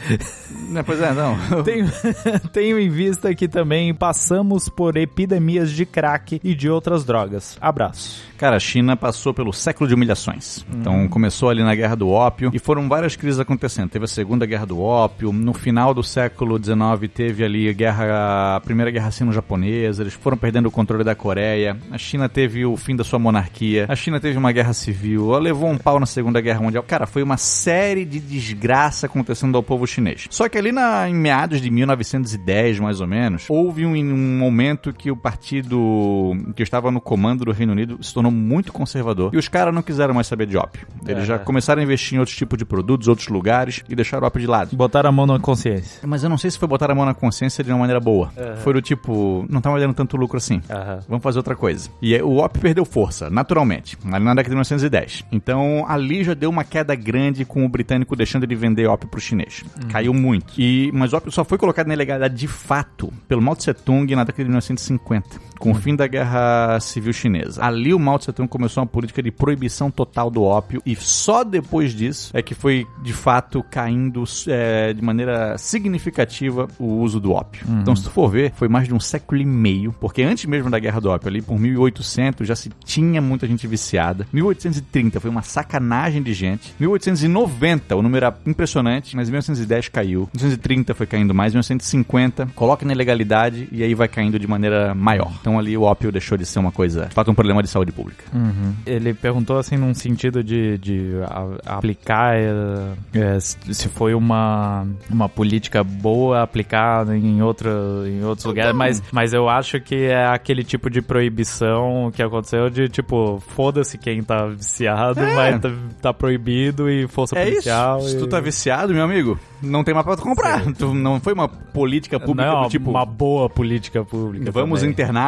A: Não, pois é, não.
B: tenho, *laughs* tenho em vista que também passamos por epidemias de crack e de outras drogas. Abraço.
A: Cara, a China passou pelo século de humilhações. Hum. Então começou ali na Guerra do Ópio e foram várias crises acontecendo. Teve a Segunda Guerra do Ópio, no final do século XIX teve ali a guerra, a Primeira Guerra Sino-Japonesa, eles foram perdendo o controle da Coreia. A China teve o fim da sua monarquia. A China teve uma guerra civil, ela levou um pau na Segunda Guerra Mundial. Cara, foi uma série de desgraça acontecendo ao povo chinês. Só que ali na, em meados de 1910, mais ou menos, houve um, um momento que o partido que estava no comando do Reino Unido se tornou muito conservador e os caras não quiseram mais saber de ópio. Eles é. já começaram a investir em outros tipos de produtos, outros lugares e deixaram o ópio de lado.
B: Botaram a mão na consciência.
A: Mas eu não sei se foi botar a mão na consciência de uma maneira boa. Uhum. Foi do tipo, não tá mais dando tanto lucro assim.
B: Uhum.
A: Vamos fazer outra coisa. E o ópio perdeu força, naturalmente, ali na década de 1910. Então ali já deu uma queda grande com o britânico deixando de vender ópio pro chinês. Uhum. Caiu muito. E, mas o ópio só foi colocado na ilegalidade de fato pelo Mao Tse Tung na década de 1950, com o fim da Guerra Civil Chinesa. Ali o Mao Tse Tung começou uma política de proibição total do ópio e só depois disso é que foi de fato caindo é, de maneira significativa o uso do ópio.
B: Uhum.
A: Então, se tu for ver, foi mais de um século e meio, porque antes mesmo da Guerra do Ópio, ali por 1800 já se tinha muita gente viciada. 1830 foi uma sacanagem de gente. 1890 o número era impressionante, mas 1910 caiu. 1930 foi caindo mais, 1950 coloca na ilegalidade e aí vai caindo de maneira maior. Então Então ali o ópio deixou de ser uma coisa, de fato, um problema de saúde pública.
B: Uhum. Ele perguntou assim num sentido de, de a, aplicar é, se foi uma, uma política boa aplicada em, outra, em outros lugares, mas, mas eu acho que é aquele tipo de proibição que aconteceu de tipo, foda-se quem tá viciado, é. mas tá, tá, proibido e força
A: é
B: policial.
A: Isso.
B: E...
A: Se tu tá viciado, meu amigo, não tem mais pra comprar. Tu, não foi uma política pública
B: não,
A: do tipo.
B: Uma boa política pública.
A: Vamos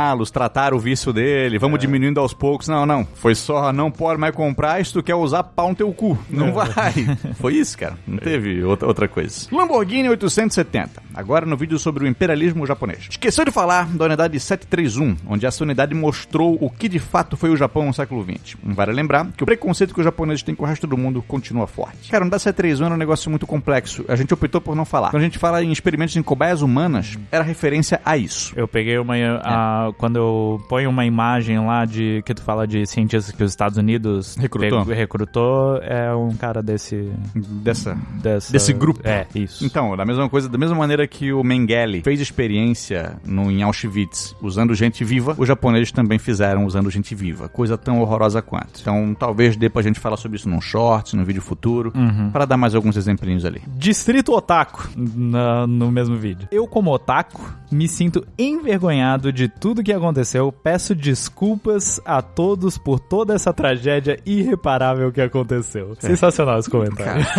A: interná-los, tratar o vício dele, vamos é. diminuindo aos poucos. Não, não. Foi só não pode mais comprar se tu quer usar pau no teu cu. Não é. vai. *laughs* foi isso, cara. Não teve outra, outra coisa. Lamborghini 870. Agora no vídeo sobre o imperialismo japonês. Esqueceu de falar da unidade 731, onde essa unidade mostrou o que de fato foi o Japão no século XX. Vale lembrar que o preconceito que os japoneses têm com o resto do mundo continua forte. Cara, a unidade 731 é um negócio muito complexo. A gente optou por não falar. Quando a gente fala em experimentos em cobaias humanas, era referência a isso.
B: Eu peguei uma. A, quando eu ponho uma imagem lá de que tu fala de cientistas que os Estados Unidos
A: recrutou,
B: pegou, recrutou é um cara desse.
A: Dessa,
B: dessa.
A: Desse grupo.
B: É, isso.
A: Então, da mesma coisa, da mesma maneira que o Mengele fez experiência no, em Auschwitz usando gente viva, os japoneses também fizeram usando gente viva. Coisa tão horrorosa quanto. Então, talvez dê pra gente falar sobre isso num shorts, num vídeo futuro, uhum. para dar mais alguns exemplinhos ali.
B: Distrito Otaku, na, no mesmo vídeo. Eu, como otaku, me sinto envergonhado de tudo que aconteceu. Peço desculpas a todos por toda essa tragédia irreparável que aconteceu. É. Sensacional esse comentário. *laughs*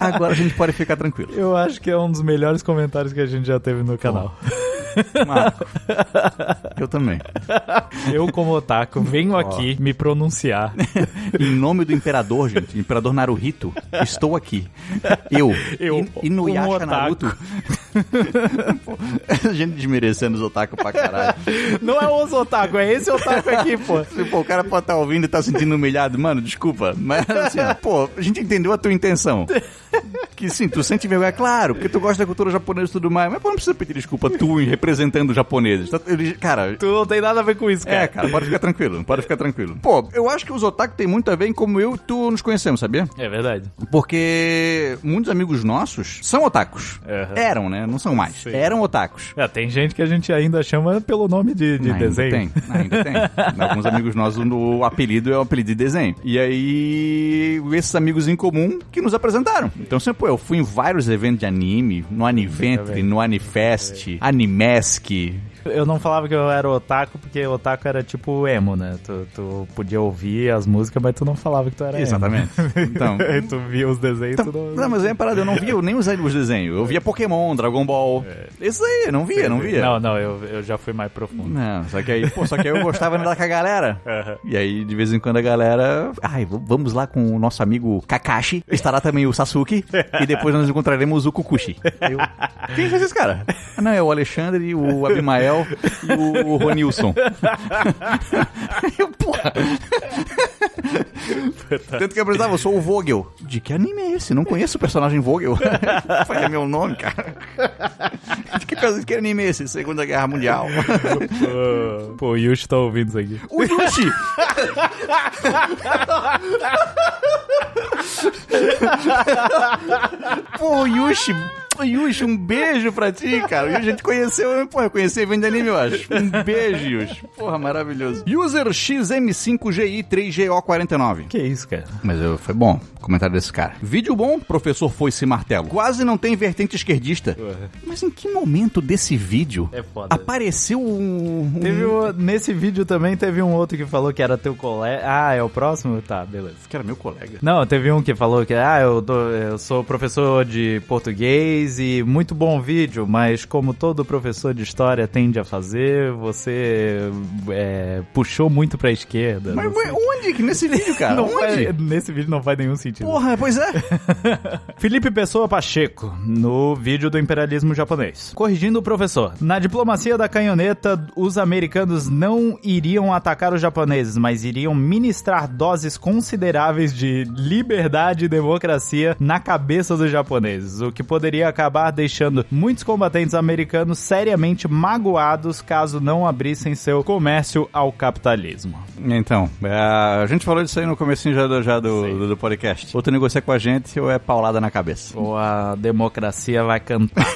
A: Agora a gente pode ficar tranquilo.
B: Eu acho que é um dos melhores comentários que a gente já teve no canal.
A: Marco. *laughs* Eu também.
B: Eu, como otaku, venho oh. aqui me pronunciar. *laughs*
A: em nome do imperador, gente, imperador Naruhito, estou aqui. Eu,
B: Eu
A: Inuyasha Naruto. a *laughs* gente desmerecendo os otaku pra caralho.
B: Não é os otaku, é esse otaku aqui, pô.
A: pô o cara pode estar tá ouvindo e tá sentindo humilhado. Mano, desculpa. Mas assim, pô, a gente entendeu a tua intenção. Que sim, tu sente vergonha, é claro, porque tu gosta da cultura japonesa e tudo mais. Mas pô, não precisa pedir desculpa tu representando os japoneses. Tá, cara.
B: Tu não tem nada a ver com isso, cara.
A: É, cara, pode ficar tranquilo. Pode ficar tranquilo. Pô, eu acho que os otaku tem muito a ver em como eu e tu nos conhecemos, sabia?
B: É verdade.
A: Porque muitos amigos nossos são otakus. Uhum. Eram, né? Não são mais. Sim. Eram otakus.
B: É, tem gente que a gente ainda chama pelo nome de, de
A: ainda
B: desenho.
A: Tem, ainda tem. *laughs* Alguns amigos nossos, o apelido é o apelido de desenho. E aí, esses amigos em comum que nos apresentaram. Então, sempre, pô, eu fui em vários eventos de anime, no Aniventre, no Anifest, é. Animesc,
B: eu não falava que eu era otaku, porque otaku era tipo emo, né? Tu, tu podia ouvir as músicas, mas tu não falava que tu era
A: Exatamente.
B: emo. Então, *laughs* tu via os desenhos então,
A: não... não, mas é parada, eu não via nem os, os desenhos. Eu via Pokémon, Dragon Ball. É. Isso aí, eu não via, não via.
B: Não, não, eu, eu já fui mais profundo.
A: Não, só que aí, pô, só que aí eu gostava de andar com a galera. Uhum. E aí, de vez em quando, a galera. Ai, vamos lá com o nosso amigo Kakashi. Estará também o Sasuke. e depois nós encontraremos o Kukushi. *laughs* Eu... Quem fez esse cara? Ah, não, é o Alexandre, o Abimael e o Ronilson. *laughs* eu, porra. Tanto que eu apresentava, eu sou o Vogel. De que anime é esse? Não conheço o personagem Vogel. *laughs* Foi é meu nome, cara. De que, de que anime é esse? Segunda Guerra Mundial.
B: Pô, o Yushi tá ouvindo isso aqui.
A: O Yushi! *laughs* Pô, Yushi Yushi, um beijo pra ti, cara. A gente conheceu, pô, eu conheci vem de anime, eu acho. Um beijo, Yushi. Porra, maravilhoso. User XM5GI3GO49.
B: Que isso, cara?
A: Mas eu, foi bom o comentário desse cara. Vídeo bom, professor foi esse martelo. Quase não tem vertente esquerdista. Mas em que momento desse vídeo
B: é foda.
A: apareceu um... um...
B: Teve um, nesse vídeo também teve um outro que falou que era teu colega. Ah, é o próximo? Tá, beleza.
A: Que era meu colega.
B: Não, teve um que falou que, ah, eu, tô, eu sou professor de português e muito bom vídeo, mas como todo professor de história tende a fazer, você é, puxou muito pra esquerda.
A: Mas, mas onde? Nesse vídeo, cara?
B: Não onde? nesse vídeo não faz nenhum sentido.
A: Porra, pois é. *laughs*
B: Felipe Pessoa Pacheco, no vídeo do imperialismo japonês. Corrigindo o professor. Na diplomacia da canhoneta, os americanos não iriam atacar os japoneses, mas iriam ministrar doses consideráveis de liberdade e democracia na cabeça dos japoneses, o que poderia acabar deixando muitos combatentes americanos seriamente magoados caso não abrissem seu comércio ao capitalismo.
A: Então, é, a gente falou disso aí no comecinho já do, já do, do, do podcast. Ou tu negocia com a gente ou é paulada na cabeça.
B: Ou a democracia vai cantar.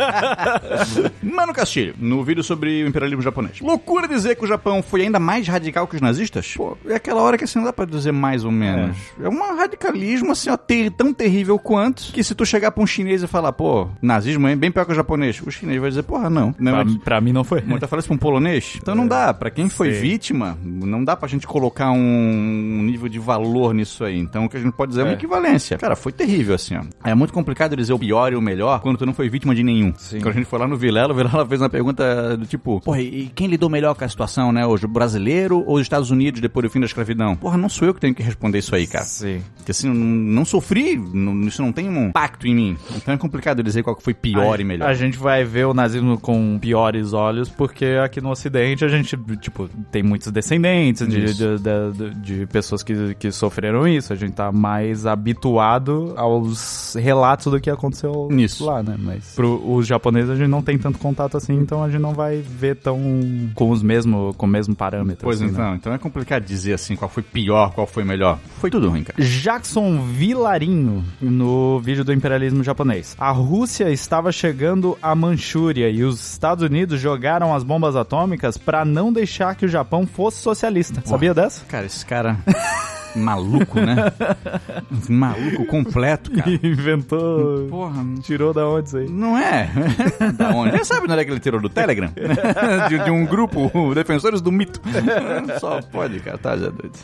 B: *laughs*
A: Mano Castilho, no vídeo sobre o imperialismo japonês. Loucura dizer que o Japão foi ainda mais radical que os nazistas? Pô, é aquela hora que assim não dá pra dizer mais ou menos. É, é um radicalismo assim, ó, ter, tão terrível quanto que se tu chegar pra um chinês e falar, pô, nazismo é bem pior que o japonês, o chinês vai dizer, porra, não. não
B: pra, pra mim não foi.
A: Muita isso pra um polonês. Então não dá. Pra quem foi Sim. vítima, não dá pra gente colocar um nível de valor nisso aí. Então o que a gente pode dizer é, uma é. equivalência. Cara, foi terrível assim, ó. É muito complicado dizer o pior e o melhor quando tu não foi vítima de nenhum. Sim. Quando a gente foi lá no Vilela, o Vilela fez uma pergunta do tipo, porra, e quem lidou melhor com a situação, né? O brasileiro ou os Estados Unidos depois do fim da escravidão? Porra, não sou eu que tenho que responder isso aí, cara.
B: Sim.
A: Porque assim, não, não sofri, não, isso não tem um impacto em mim. Então é complicado dizer qual que foi pior
B: a,
A: e melhor.
B: A gente vai ver o nazismo com piores olhos, porque aqui no Ocidente a gente, tipo, tem muitos descendentes de, de, de, de, pessoas que, que sofreram isso. A gente tá mais habituado aos relatos do que aconteceu
A: isso.
B: lá, né? Mas pro, os japoneses a gente não tem tanto contato assim, então a gente não vai ver tão com os mesmos, com o mesmo parâmetro.
A: Pois
B: assim,
A: então,
B: né?
A: então é complicado dizer assim qual foi pior, qual foi melhor. Foi tudo ruim, cara.
B: Jackson Vilarinho, no vídeo do imperialismo japonês. A Rússia estava chegando à Manchúria e os Estados Unidos jogaram as bombas atômicas para não deixar que o Japão fosse socialista. Sabia dessa?
A: Cara, esse cara. *laughs* maluco, né? maluco completo, cara. *laughs*
B: Inventou.
A: Porra.
B: Tirou da onde isso aí?
A: Não é? *laughs* da onde? Quem sabe onde é que ele tirou? Do Telegram? de, de um grupo, Defensores do Mito. Só pode, cara. Tá, já doido.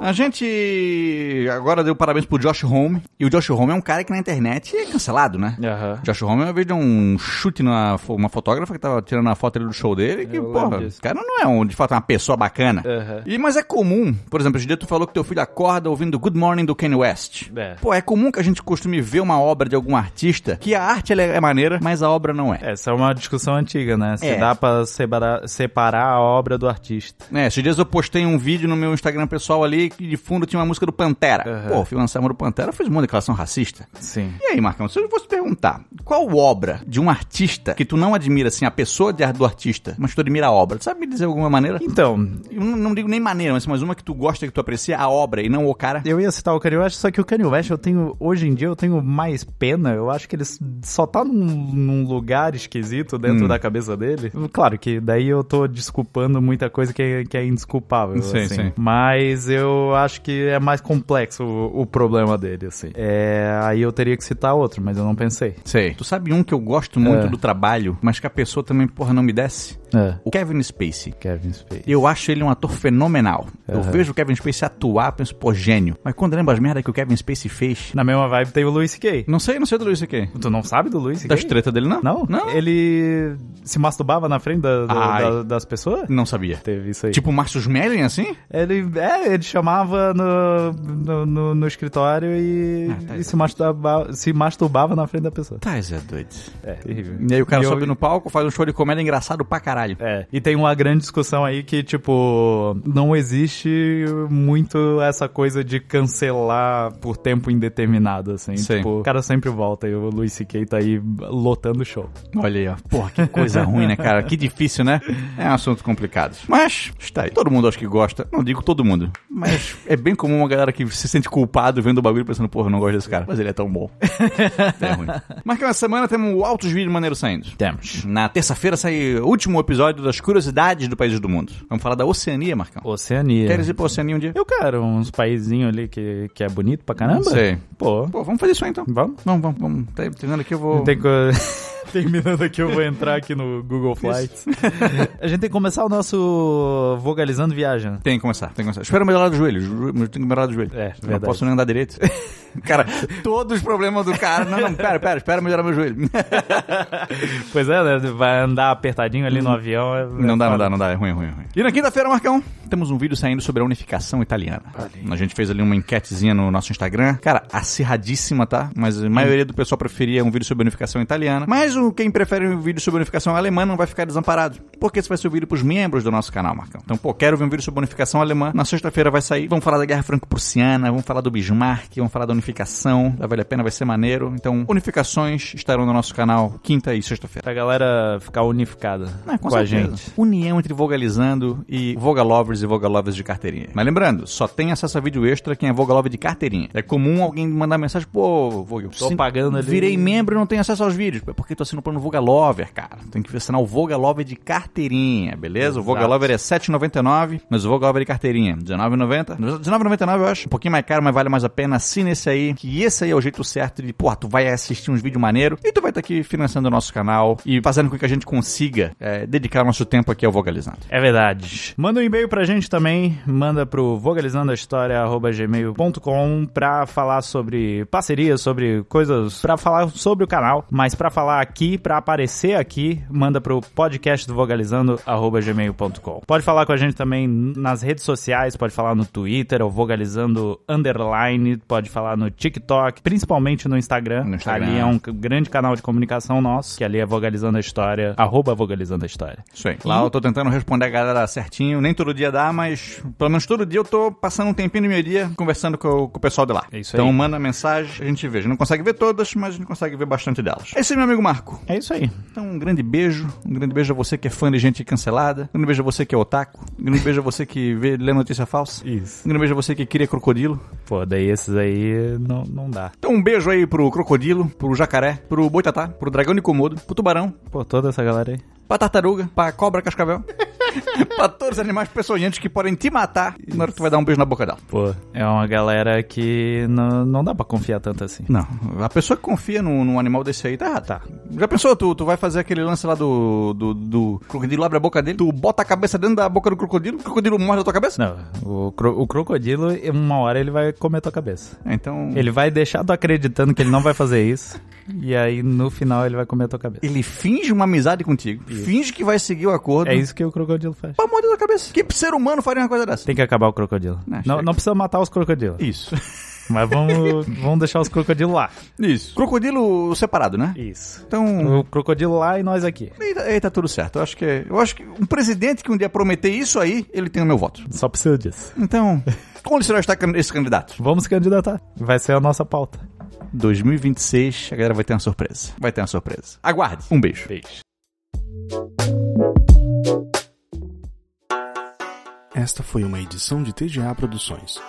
A: A gente agora deu parabéns pro Josh Home. E o Josh Home é um cara que na internet é cancelado, né?
B: Uhum.
A: Josh Home uma vez deu um chute na uma fotógrafa que tava tirando a foto do show dele. Que, Eu porra, o cara não é um, de fato uma pessoa bacana.
B: Uhum.
A: E, mas é comum, por exemplo, esse dia tu falou que teu filho acorda ouvindo Good Morning do Kanye West.
B: É.
A: Pô, é comum que a gente costume ver uma obra de algum artista que a arte é maneira, mas a obra não é.
B: Essa é uma discussão antiga, né? Se é. dá pra separar, separar a obra do artista.
A: É, esses dias eu postei um vídeo no meu Instagram pessoal ali que de fundo tinha uma música do Pantera. Uhum. Pô, o Phil Anselmo do Pantera fez uma declaração racista.
B: Sim.
A: E aí, Marcão, se eu fosse perguntar, qual obra de um artista que tu não admira, assim, a pessoa do artista, mas tu admira a obra, tu sabe me dizer de alguma maneira?
B: Então...
A: Eu não, não digo nem maneira, mas, mas uma que tu gosta, que tu aprecia a obra e não o cara.
B: Eu ia citar o Kanye West, só que o Kanye West eu tenho, hoje em dia eu tenho mais pena, eu acho que ele só tá num, num lugar esquisito dentro hum. da cabeça dele. Claro que daí eu tô desculpando muita coisa que é, que é indesculpável,
A: sim, assim. Sim.
B: Mas eu acho que é mais complexo o, o problema dele, assim. É, aí eu teria que citar outro, mas eu não pensei.
A: Sei. Tu sabe um que eu gosto muito é. do trabalho, mas que a pessoa também, porra, não me desce?
B: É.
A: O Kevin Spacey.
B: Kevin Spacey.
A: Eu acho ele um ator fenomenal. Uhum. Eu vejo o Kevin Spacey atuar, penso, pô, gênio. Mas quando lembro as merdas que o Kevin Spacey fez...
B: Na mesma vibe tem o Louis C.K.
A: Não sei, não sei do Louis C.K.
B: Tu não sabe do Louis C.K.?
A: Das treta dele, não?
B: Não? Não. Ele se masturbava na frente da, da, das pessoas?
A: Não sabia.
B: Teve isso aí.
A: Tipo Márcio Smelling, assim?
B: Ele, é, ele chamava no, no, no, no escritório e, ah, tá e se, masturbava, se masturbava na frente da pessoa.
A: Tá, é doido.
B: É, terrível.
A: E aí o cara e sobe eu... no palco, faz um show de comédia engraçado pra caralho.
B: É, e tem uma grande discussão aí que, tipo, não existe muito essa coisa de cancelar por tempo indeterminado, assim.
A: Sim.
B: Tipo, o cara sempre volta e o Luis C.K. tá aí lotando o show.
A: Olha aí, ó. Porra, que coisa ruim, né, cara? Que difícil, né? *laughs* É um assunto complicado. Mas, está aí. Todo mundo acho que gosta. Não digo todo mundo. Mas é bem comum uma galera que se sente culpado vendo o bagulho pensando, porra, eu não gosto desse cara. Mas ele é tão bom. *laughs* é ruim. Mas que uma semana temos altos vídeos maneiros saindo.
B: Temos.
A: Na terça-feira sai o último episódio das curiosidades do país do mundo. Vamos falar da Oceania, Marcão.
B: Oceania.
A: Queres ir pra Oceania um dia?
B: Eu quero uns paizinhos ali que, que é bonito pra caramba. Não
A: sei.
B: Pô.
A: Pô, vamos fazer isso aí então.
B: Vamos?
A: Vamos, vamos. vamos. Tá terminando aqui, eu vou...
B: Tem que... *laughs* *laughs* Terminando aqui, eu vou entrar aqui no Google Flights. *laughs* a gente tem que começar o nosso Vogalizando Viagem.
A: Tem que começar, tem que começar. Espera melhorar do joelho. Tem que melhorar do joelho.
B: É, verdade.
A: Não posso nem andar direito. *laughs* cara, todos os problemas do cara. Não, não, pera, pera, espera melhorar meu joelho.
B: pois é, né? Vai andar apertadinho ali no avião. É,
A: não dá, não dá, não dá. É ruim, é ruim, é ruim. E na quinta-feira, Marcão, temos um vídeo saindo sobre a unificação italiana. A gente fez ali uma enquetezinha no nosso Instagram. Cara, a acirradíssima, tá? Mas a maioria do pessoal preferia um vídeo sobre unificação italiana. Mas o quem prefere um vídeo sobre unificação alemã não vai ficar desamparado. Porque esse vai ser o vídeo pros membros do nosso canal, Marcão. Então, pô, quero ver um vídeo sobre unificação alemã. Na sexta-feira vai sair. Vamos falar da Guerra Franco-Prussiana, vamos falar do Bismarck, vamos falar da unificação. Vai valer a pena, vai ser maneiro. Então, unificações estarão no nosso canal quinta e sexta-feira.
B: Pra galera ficar unificada
A: É, com, a gente. União entre Vogalizando e Vogalovers e Vogalovers de carteirinha. Mas lembrando, só tem acesso a vídeo extra quem é Vogalover de carteirinha. É comum alguém mandar mensagem, pô, Vogel,
B: Tô pagando ali.
A: virei membro e não tenho acesso aos vídeos. Porque tô assinando o plano Vogalover, cara. Tem que assinar o Vogalover de carteirinha, beleza? O
B: Exato.
A: Vogalover é R$ 7,99, mas o Vogalover de carteirinha, R$19,90. R$19,99 eu acho um pouquinho mais caro, mas vale mais a pena. Assina esse aí, que esse aí é o jeito certo de, pô, tu vai assistir uns vídeos maneiros e tu vai estar aqui financiando o nosso canal e fazendo com que a gente consiga é, dedicar nosso tempo aqui ao Vogalizando.
B: É verdade. Manda um e-mail pra gente também, manda pro vogalizandoahistoria.gmail.com pra falar sobre parcerias, sobre coisas, pra falar sobre o canal, mas pra falar aqui, pra aparecer aqui, manda pro podcast do vogalizando.gmail.com. Pode falar com a gente também nas redes sociais, pode falar no Twitter, ou vogalizando underline, pode falar no TikTok, principalmente no Instagram.
A: No Instagram.
B: Ali é um grande canal de comunicação nosso, que ali é vogalizando a história, arroba vogalizando a história.
A: Isso aí. Lá eu tô tentando responder a galera certinho. Nem todo dia dá, mas pelo menos todo dia eu tô passando um tempinho no meu dia conversando com, o- com o pessoal de lá.
B: É isso
A: então
B: aí.
A: manda mensagem, a gente vê. A gente não consegue ver todas, mas a gente consegue ver bastante delas. Esse é meu amigo Marco.
B: É isso aí.
A: Então um grande beijo. Um grande beijo a você que é fã de gente cancelada. Um grande beijo a você que é otaku. Um grande beijo a você que vê, lê notícia falsa.
B: Isso.
A: Um grande beijo a você que cria crocodilo.
B: Pô, daí esses aí não, não dá.
A: Então um beijo aí pro crocodilo, pro jacaré, pro boitatá, pro dragão de Komodo, pro tubarão,
B: Pô, toda essa galera aí.
A: Pra tartaruga, pra cobra cascavel, *laughs* pra todos os animais peçonhentos que podem te matar na hora que tu vai dar um beijo na boca dela.
B: Pô, é uma galera que não, não dá pra confiar tanto assim.
A: Não, a pessoa que confia num, num animal desse aí tá errado.
B: Tá.
A: Já pensou, tu, tu vai fazer aquele lance lá do, do, do crocodilo, abre a boca dele, tu bota a cabeça dentro da boca do crocodilo, o crocodilo morde a tua cabeça?
B: Não, o, cro- o crocodilo, uma hora ele vai comer tua cabeça.
A: Então, ele...
B: Ele vai deixar tu acreditando que ele não vai fazer isso. *laughs* e aí, no final, ele vai comer tua cabeça.
A: finge uma amizade contigo, finge que vai seguir o acordo
B: É isso que o crocodilo faz.
A: pra morder tua cabeça. Que ser humano faria uma coisa dessa?
B: Tem que acabar o crocodilo.
A: Não,
B: Não, não precisa matar os crocodilos.
A: Isso. *laughs*
B: Mas vamos, vamos deixar os crocodilos lá.
A: Isso. Crocodilo separado, né?
B: Isso.
A: Então,
B: O crocodilo lá e nós aqui.
A: tá- aí tá tudo certo. Eu acho que eu acho que um presidente que um dia prometer isso aí, ele tem o meu voto.
B: Só precisa disso.
A: Então, *laughs* como será esse candidato?
B: Vamos candidatar. Vai ser a nossa pauta.
A: 2026, a galera vai ter uma surpresa. Vai ter uma surpresa. Aguarde. Um beijo.
B: Beijo.
C: Esta foi uma edição de TGA Produções.